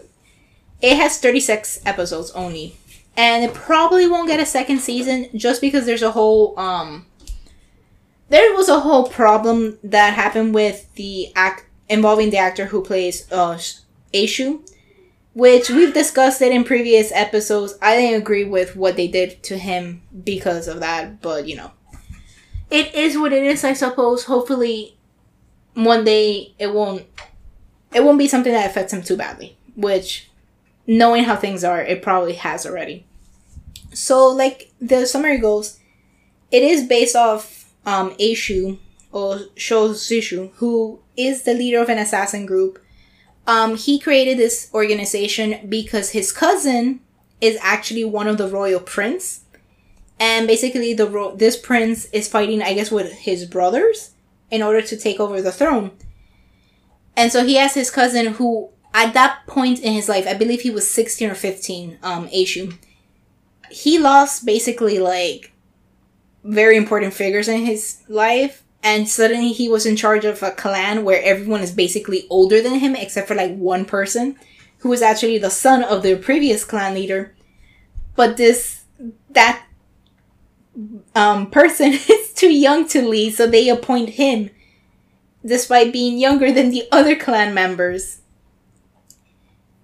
Speaker 2: It has 36 episodes only. And it probably won't get a second season just because there's a whole um there was a whole problem that happened with the act involving the actor who plays uh Aishu, which we've discussed it in previous episodes. I didn't agree with what they did to him because of that, but you know. It is what it is, I suppose. Hopefully one day it won't it won't be something that affects him too badly, which knowing how things are, it probably has already. So, like the summary goes, it is based off um, Aishu or Sho Zishu, who is the leader of an assassin group. Um, he created this organization because his cousin is actually one of the royal prince, and basically the ro- this prince is fighting, I guess, with his brothers in order to take over the throne. And so he has his cousin who, at that point in his life, I believe he was 16 or 15, um, Aishu. He lost basically like very important figures in his life. And suddenly he was in charge of a clan where everyone is basically older than him, except for like one person who was actually the son of the previous clan leader. But this, that um, person [laughs] is too young to lead, so they appoint him despite being younger than the other clan members.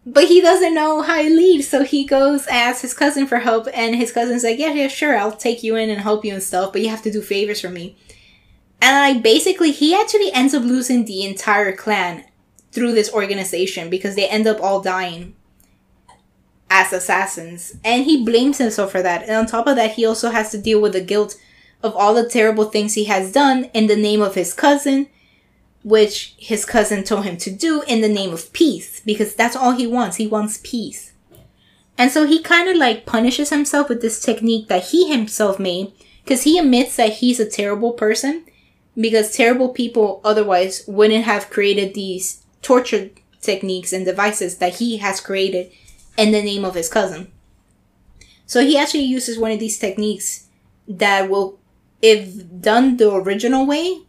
Speaker 2: But he doesn't know how to lead, so he goes asks his cousin for help, and his cousin's like, "Yeah, yeah, sure, I'll take you in and help you and stuff, but you have to do favors for me." And like basically, he actually ends up losing the entire clan through this organization because they end up all dying as assassins, and he blames himself for that. And on top of that, he also has to deal with the guilt of all the terrible things he has done in the name of his cousin which his cousin told him to do in the name of peace because that's all he wants. He wants peace. And so he kind of like punishes himself with this technique that he himself made because he admits that he's a terrible person because terrible people otherwise wouldn't have created these torture techniques and devices that he has created in the name of his cousin. So he actually uses one of these techniques that will, if done the original way,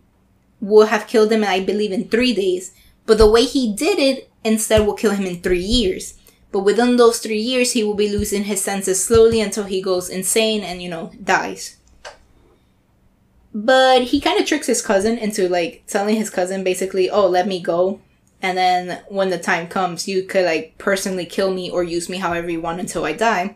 Speaker 2: will have killed him, I believe, in three days. But the way he did it instead will kill him in three years. But within those three years, he will be losing his senses slowly until he goes insane and, you know, dies. But he kind of tricks his cousin into, like, telling his cousin basically, oh, let me go. And then when the time comes, you could, like, personally kill me or use me however you want until I die.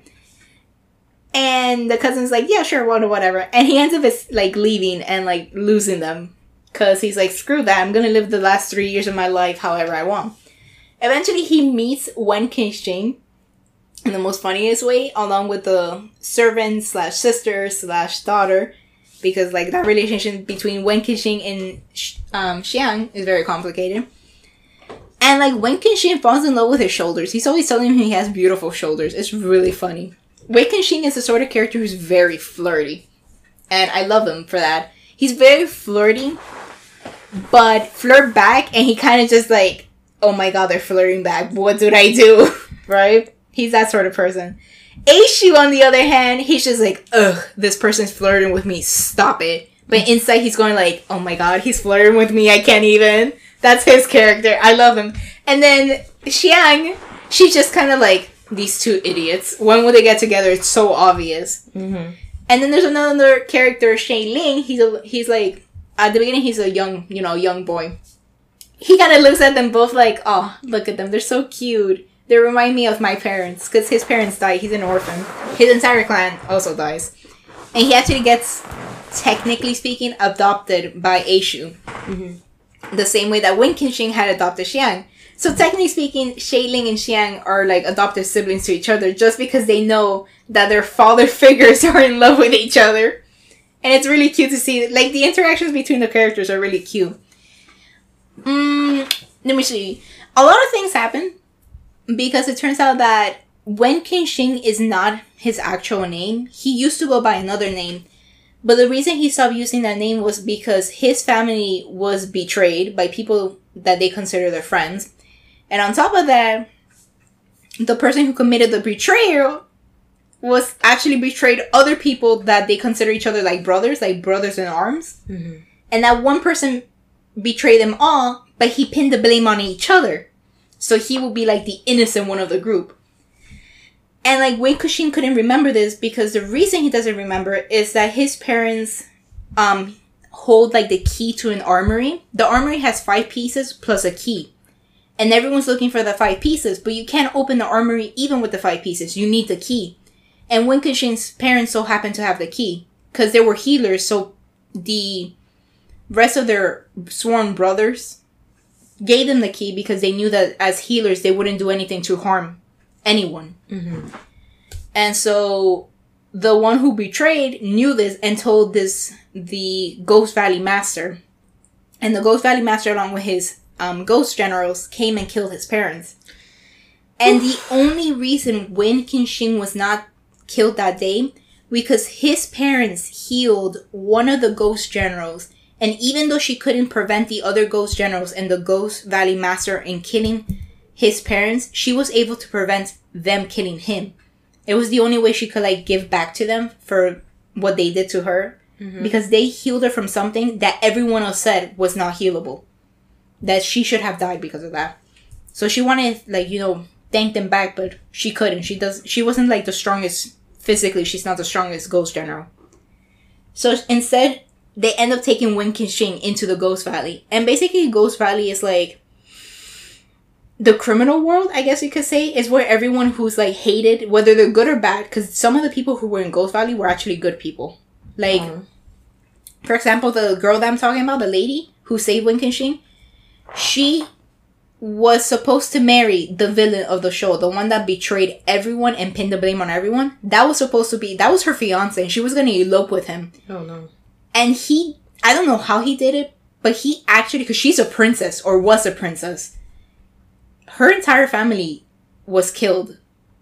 Speaker 2: And the cousin's like, yeah, sure, whatever. And he ends up, like, leaving and, like, losing them because he's like, screw that, I'm gonna live the last three years of my life however I want. Eventually, he meets Wen King Shing in the most funniest way, along with the servant slash sister slash daughter. Because like that relationship between Wen Qingxing and um, Xiang is very complicated. And like Wen Qingxing falls in love with his shoulders. He's always telling him he has beautiful shoulders. It's really funny. Wen Qingxing is the sort of character who's very flirty. And I love him for that. He's very flirty, but flirt back and he kind of just like, oh my god, they're flirting back. What did I do? [laughs] right? He's that sort of person. Aishu, on the other hand, he's just like, ugh, this person's flirting with me. Stop it. But inside, he's going like, oh my god, he's flirting with me. I can't even. That's his character. I love him. And then Xiang, she's just kind of like these two idiots. When will they get together? It's so obvious.
Speaker 1: Mm-hmm.
Speaker 2: And then there's another character, Shay Ling. He's a, he's like at the beginning, he's a young, you know, young boy. He kind of looks at them both like, oh, look at them, they're so cute. They remind me of my parents because his parents died. He's an orphan. His entire clan also dies, and he actually gets, technically speaking, adopted by Aishu.
Speaker 1: Mm-hmm.
Speaker 2: The same way that Wen Qingxing had adopted Xiang. So technically speaking, Ling and Xiang are like adopted siblings to each other just because they know that their father [laughs] figures are in love with each other. And it's really cute to see. Like the interactions between the characters are really cute. Mm, let me see. A lot of things happen because it turns out that Wen Qingxing is not his actual name. He used to go by another name. But the reason he stopped using that name was because his family was betrayed by people that they consider their friends. And on top of that, the person who committed the betrayal was actually betrayed other people that they consider each other like brothers, like brothers in arms.
Speaker 1: Mm-hmm.
Speaker 2: And that one person betrayed them all, but he pinned the blame on each other. So he will be like the innocent one of the group. And like Wen Qingxing couldn't remember this because the reason he doesn't remember is that his parents um hold like the key to an armory. The armory has five pieces plus a key. And everyone's looking for the five pieces, but you can't open the armory even with the five pieces. You need the key. And Wen Qingxing's parents so happened to have the key because they were healers, so the rest of their sworn brothers gave them the key because they knew that as healers they wouldn't do anything to harm anyone.
Speaker 1: Mm-hmm.
Speaker 2: And so the one who betrayed knew this and told this the Ghost Valley Master. And the Ghost Valley Master, along with his um, ghost generals, came and killed his parents. And the only reason Wen Qingxing was not killed that day because his parents healed one of the ghost generals and even though she couldn't prevent the other ghost generals and the ghost valley master in killing his parents she was able to prevent them killing him. It was the only way she could like give back to them for what they did to her.
Speaker 1: Mhm.
Speaker 2: because they healed her from something that everyone else said was not healable. That she should have died because of that. So she wanted like you know thank them back but she couldn't. She does she wasn't like the strongest physically. She's not the strongest ghost general. So instead they end up taking Wen Qingxing into the Ghost Valley. And basically Ghost Valley is like the criminal world, I guess you could say, is where everyone who's like hated, whether they're good or bad, because some of the people who were in Ghost Valley were actually good people. Like,
Speaker 1: Um,
Speaker 2: for example, the girl that I'm talking about, the lady who saved Wen Qingxing, she was supposed to marry the villain of the show, the one that betrayed everyone and pinned the blame on everyone. That was supposed to be, that was her fiance, and she was gonna elope with him
Speaker 1: oh no.
Speaker 2: And he i don't know how he did it but he actually because she's a princess or was a princess her entire family was killed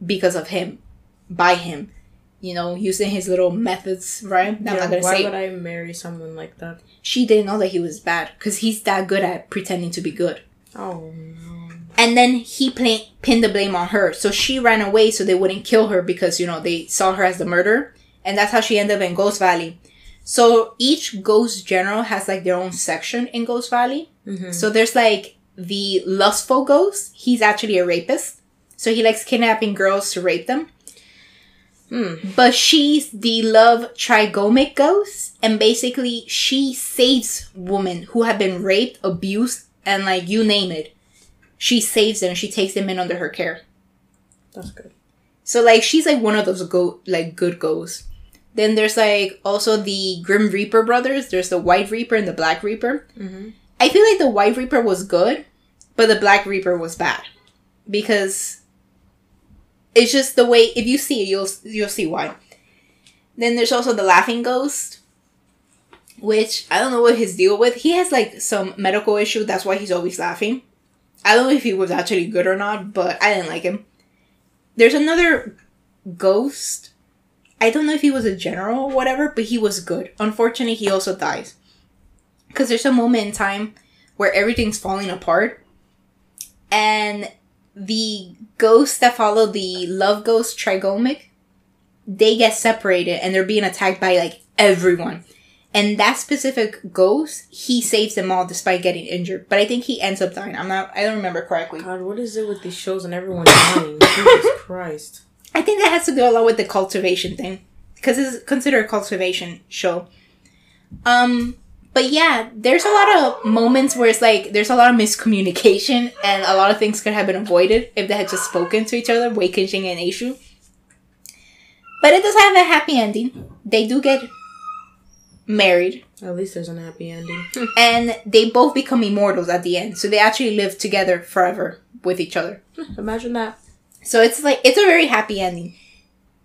Speaker 2: because of him by him. You know using his little methods right? I'm
Speaker 1: Yeah,
Speaker 2: not gonna
Speaker 1: why
Speaker 2: say
Speaker 1: would I marry someone like that?
Speaker 2: she didn't know that he was bad because he's that good at pretending to be good.
Speaker 1: Oh no.
Speaker 2: and then he play, pinned the blame on her. So she ran away so they wouldn't kill her because you know they saw her as the murderer. And that's how she ended up in ghost valley so each ghost general has like their own section in ghost valley.
Speaker 1: Mm-hmm.
Speaker 2: so there's like the lustful ghost. He's actually a rapist. So he likes kidnapping girls to rape them.
Speaker 1: Hmm.
Speaker 2: but she's the love trigomic ghost. And basically she saves women who have been raped abused and like you name it. She saves them. She takes them in under her care.
Speaker 1: That's good.
Speaker 2: so like she's like one of those go like good ghosts then there's like also the grim reaper brothers there's the white reaper and the black reaper
Speaker 1: Mm-hmm.
Speaker 2: I feel like the White Reaper was good, but the Black Reaper was bad because it's just the way. If you see it, you'll you'll see why. Then there's also the Laughing Ghost. which I don't know what his deal with. He has like some medical issue. That's why he's always laughing. I don't know if he was actually good or not, but I didn't like him. There's another ghost. I don't know if he was a general or whatever, but he was good. Unfortunately, he also dies. Because there's a moment in time where everything's falling apart, and the ghosts that follow the love ghost Trigomic, they get separated and they're being attacked by like everyone. And that specific ghost, he saves them all despite getting injured. But I think he ends up dying. I'm not. I don't remember correctly.
Speaker 1: God, what is it with these shows and everyone dying? [laughs] Jesus Christ.
Speaker 2: I think that has to do a lot with the cultivation thing because it's considered a cultivation show. Um, but yeah, there's a lot of moments where it's like there's a lot of miscommunication and a lot of things could have been avoided if they had just spoken to each other, Wei Kenshin and Aishu. But it does have a happy ending. They do get married
Speaker 1: At least there's an happy ending. [laughs]
Speaker 2: and they both become immortals at the end. So they actually live together forever with each other.
Speaker 1: Imagine that.
Speaker 2: So it's like it's a very happy ending.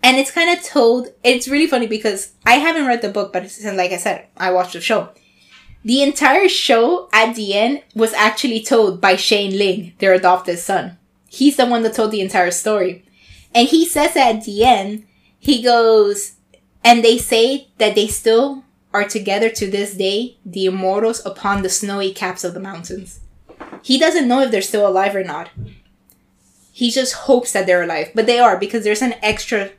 Speaker 2: And it's kind of told it's really funny because I haven't read the book, but it's, like I said, I watched the show. The entire show at the end was actually told by Shane Ling, their adopted son. He's the one that told the entire story. And he says at the end, he goes, and they say that they still are together to this day, the immortals upon the snowy caps of the mountains. He doesn't know if they're still alive or not. He just hopes that they're alive, but they are because there's an extra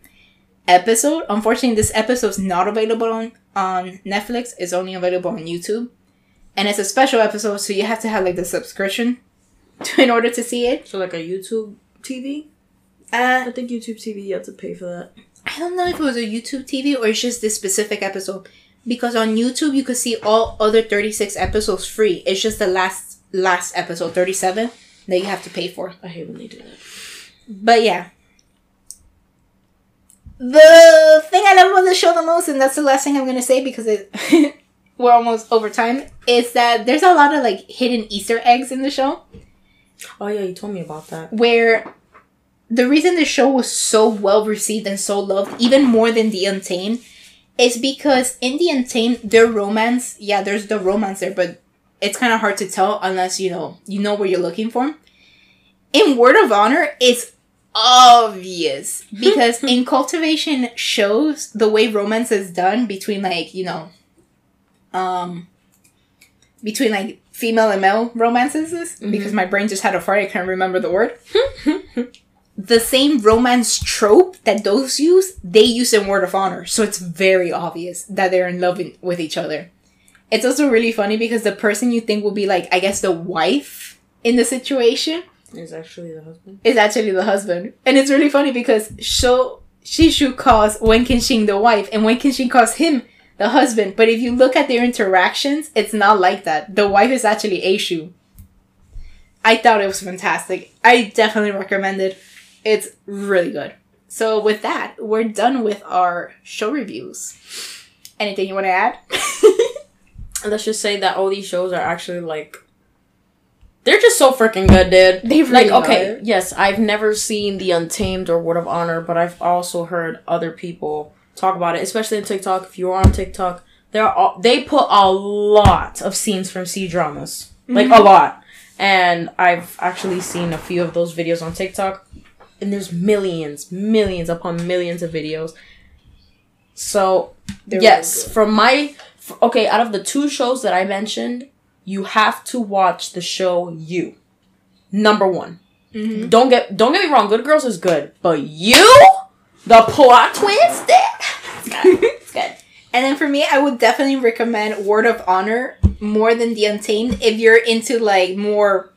Speaker 2: episode. Unfortunately, this episode's not available on, on Netflix. It's only available on YouTube. And it's a special episode, so you have to have like the subscription [laughs] to, in order to see it.
Speaker 1: So like a YouTube TV?
Speaker 2: Uh,
Speaker 1: I think YouTube TV you have to pay for that.
Speaker 2: I don't know if it was a YouTube TV or it's just this specific episode. Because on YouTube you could see all other 36 episodes free. It's just the last last episode, 37, that you have to pay for.
Speaker 1: I hate when they do that.
Speaker 2: But yeah. The thing I love about the show the most, and that's the last thing I'm gonna say because it [laughs] we're almost over time, is that there's a lot of like hidden Easter eggs in the show.
Speaker 1: Oh yeah, you told me about that.
Speaker 2: where the reason the show was so well received and so loved, even more than The Untamed, is because in The Untamed, their romance, yeah, there's the romance there, but it's kind of hard to tell unless you know you know what you're looking for. In Word of Honor, it's obvious [laughs] because in cultivation shows the way romance is done between like you know um between like female and male romances because my brain just had a fart i can't remember the word. [laughs] The same romance trope that those use they use in word of honor. So it's very obvious that they're in love in- with each other it's also really funny because the person you think will be like i guess the wife in the situation
Speaker 1: Is actually the husband.
Speaker 2: is actually the husband. And it's really funny because Sho Shishu calls Wen Kenshin the wife and Wen Kenshin calls him the husband. But if you look at their interactions, it's not like that. The wife is actually Aishu. I thought it was fantastic. I definitely recommend it. It's really good. So with that, we're done with our show reviews. Anything you want to add? [laughs]
Speaker 1: Let's just say that all these shows are actually like they're just so freaking good, dude.
Speaker 2: They really
Speaker 1: like okay,
Speaker 2: are.
Speaker 1: yes, I've never seen The Untamed or Word of Honor, but I've also heard other people talk about it, especially on TikTok. If you're on TikTok, there are they put a lot of scenes from C dramas, like a mm-hmm. lot, and I've actually seen a few of those videos on TikTok, and there's millions, millions upon millions of videos. So
Speaker 2: They're
Speaker 1: yes,
Speaker 2: really
Speaker 1: from my f- okay, out of the two shows that I mentioned, you have to watch the show You. Number one.
Speaker 2: Mm-hmm.
Speaker 1: Don't get don't get me wrong, Good Girls is good, but you, the plot twist, [laughs] it's good. It's good.
Speaker 2: And then for me, I would definitely recommend Word of Honor more than The Untamed if you're into like more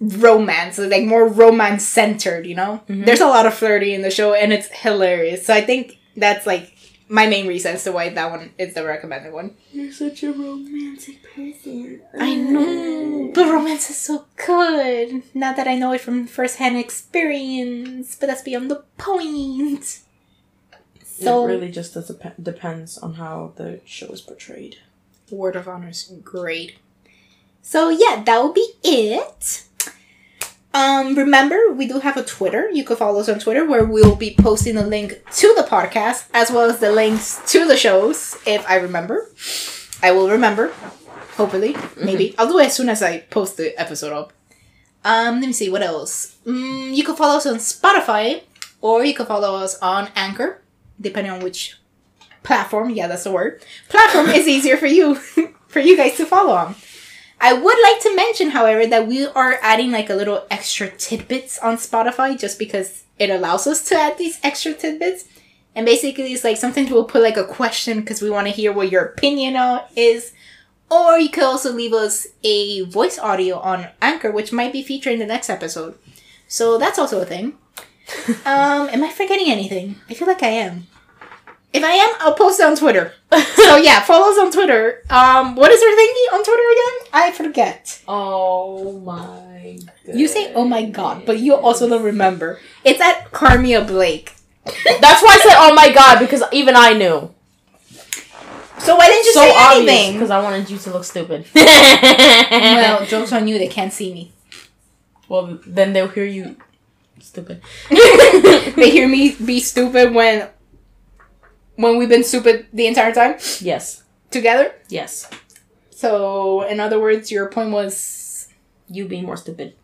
Speaker 2: romance, like more romance centered, you know? There's a lot of flirty in the show and it's hilarious. So I think that's like my main reason as to why that one is the recommended one.
Speaker 1: You're such a romantic person.
Speaker 2: I know, but romance is so good. Not that I know it from firsthand experience, but that's beyond the point. So,
Speaker 1: it really just does dep- depends on how the show is portrayed.
Speaker 2: Word of Honor is great. So yeah, that will be it. Um, remember, we do have a Twitter. You can follow us on Twitter where we'll be posting a link to the podcast as well as the links to the shows, if I remember. I will remember. Hopefully, maybe I'll do it as soon as I post the episode up. Um, let me see what else. Mm, you can follow us on Spotify, or you can follow us on Anchor, depending on which platform. Yeah, that's the word. Platform is [laughs] easier for you, [laughs] for you guys to follow on. I would like to mention, however, that we are adding like a little extra tidbits on Spotify just because it allows us to add these extra tidbits. And basically, it's like sometimes we'll put like a question because we want to hear what your opinion on is. Or you could also leave us a voice audio on Anchor, which might be featured in the next episode. So that's also a thing. [laughs] um, am I forgetting anything? I feel like I am. If I am, I'll post it on Twitter. so [laughs] yeah, follow us on Twitter. Um, what is her thingy on Twitter again? I forget.
Speaker 1: Oh my.
Speaker 2: You say "Oh my god," but you also don't remember. It's at Carmia Blake. [laughs]
Speaker 1: That's why I said "Oh my god" because even I knew.
Speaker 2: So why didn't you
Speaker 1: so
Speaker 2: say
Speaker 1: obvious
Speaker 2: anything?
Speaker 1: because I wanted you to look stupid. [laughs]
Speaker 2: well, jokes on you. They can't see me.
Speaker 1: well, then they'll hear you stupid.
Speaker 2: they hear me be stupid when when we've been stupid the entire time
Speaker 1: Yes.
Speaker 2: together.
Speaker 1: Yes.
Speaker 2: So, in other words, your point was
Speaker 1: You being more stupid.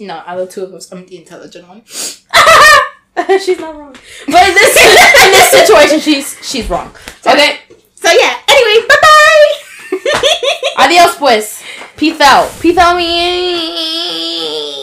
Speaker 2: no. Out of the two of us, I'm the intelligent one. [laughs]
Speaker 1: she's not wrong. But in this in this situation, she's she's wrong. Okay.
Speaker 2: So yeah. Anyway, bye bye. [laughs] [laughs]
Speaker 1: Adios, pues. Peace out. Peace out, me.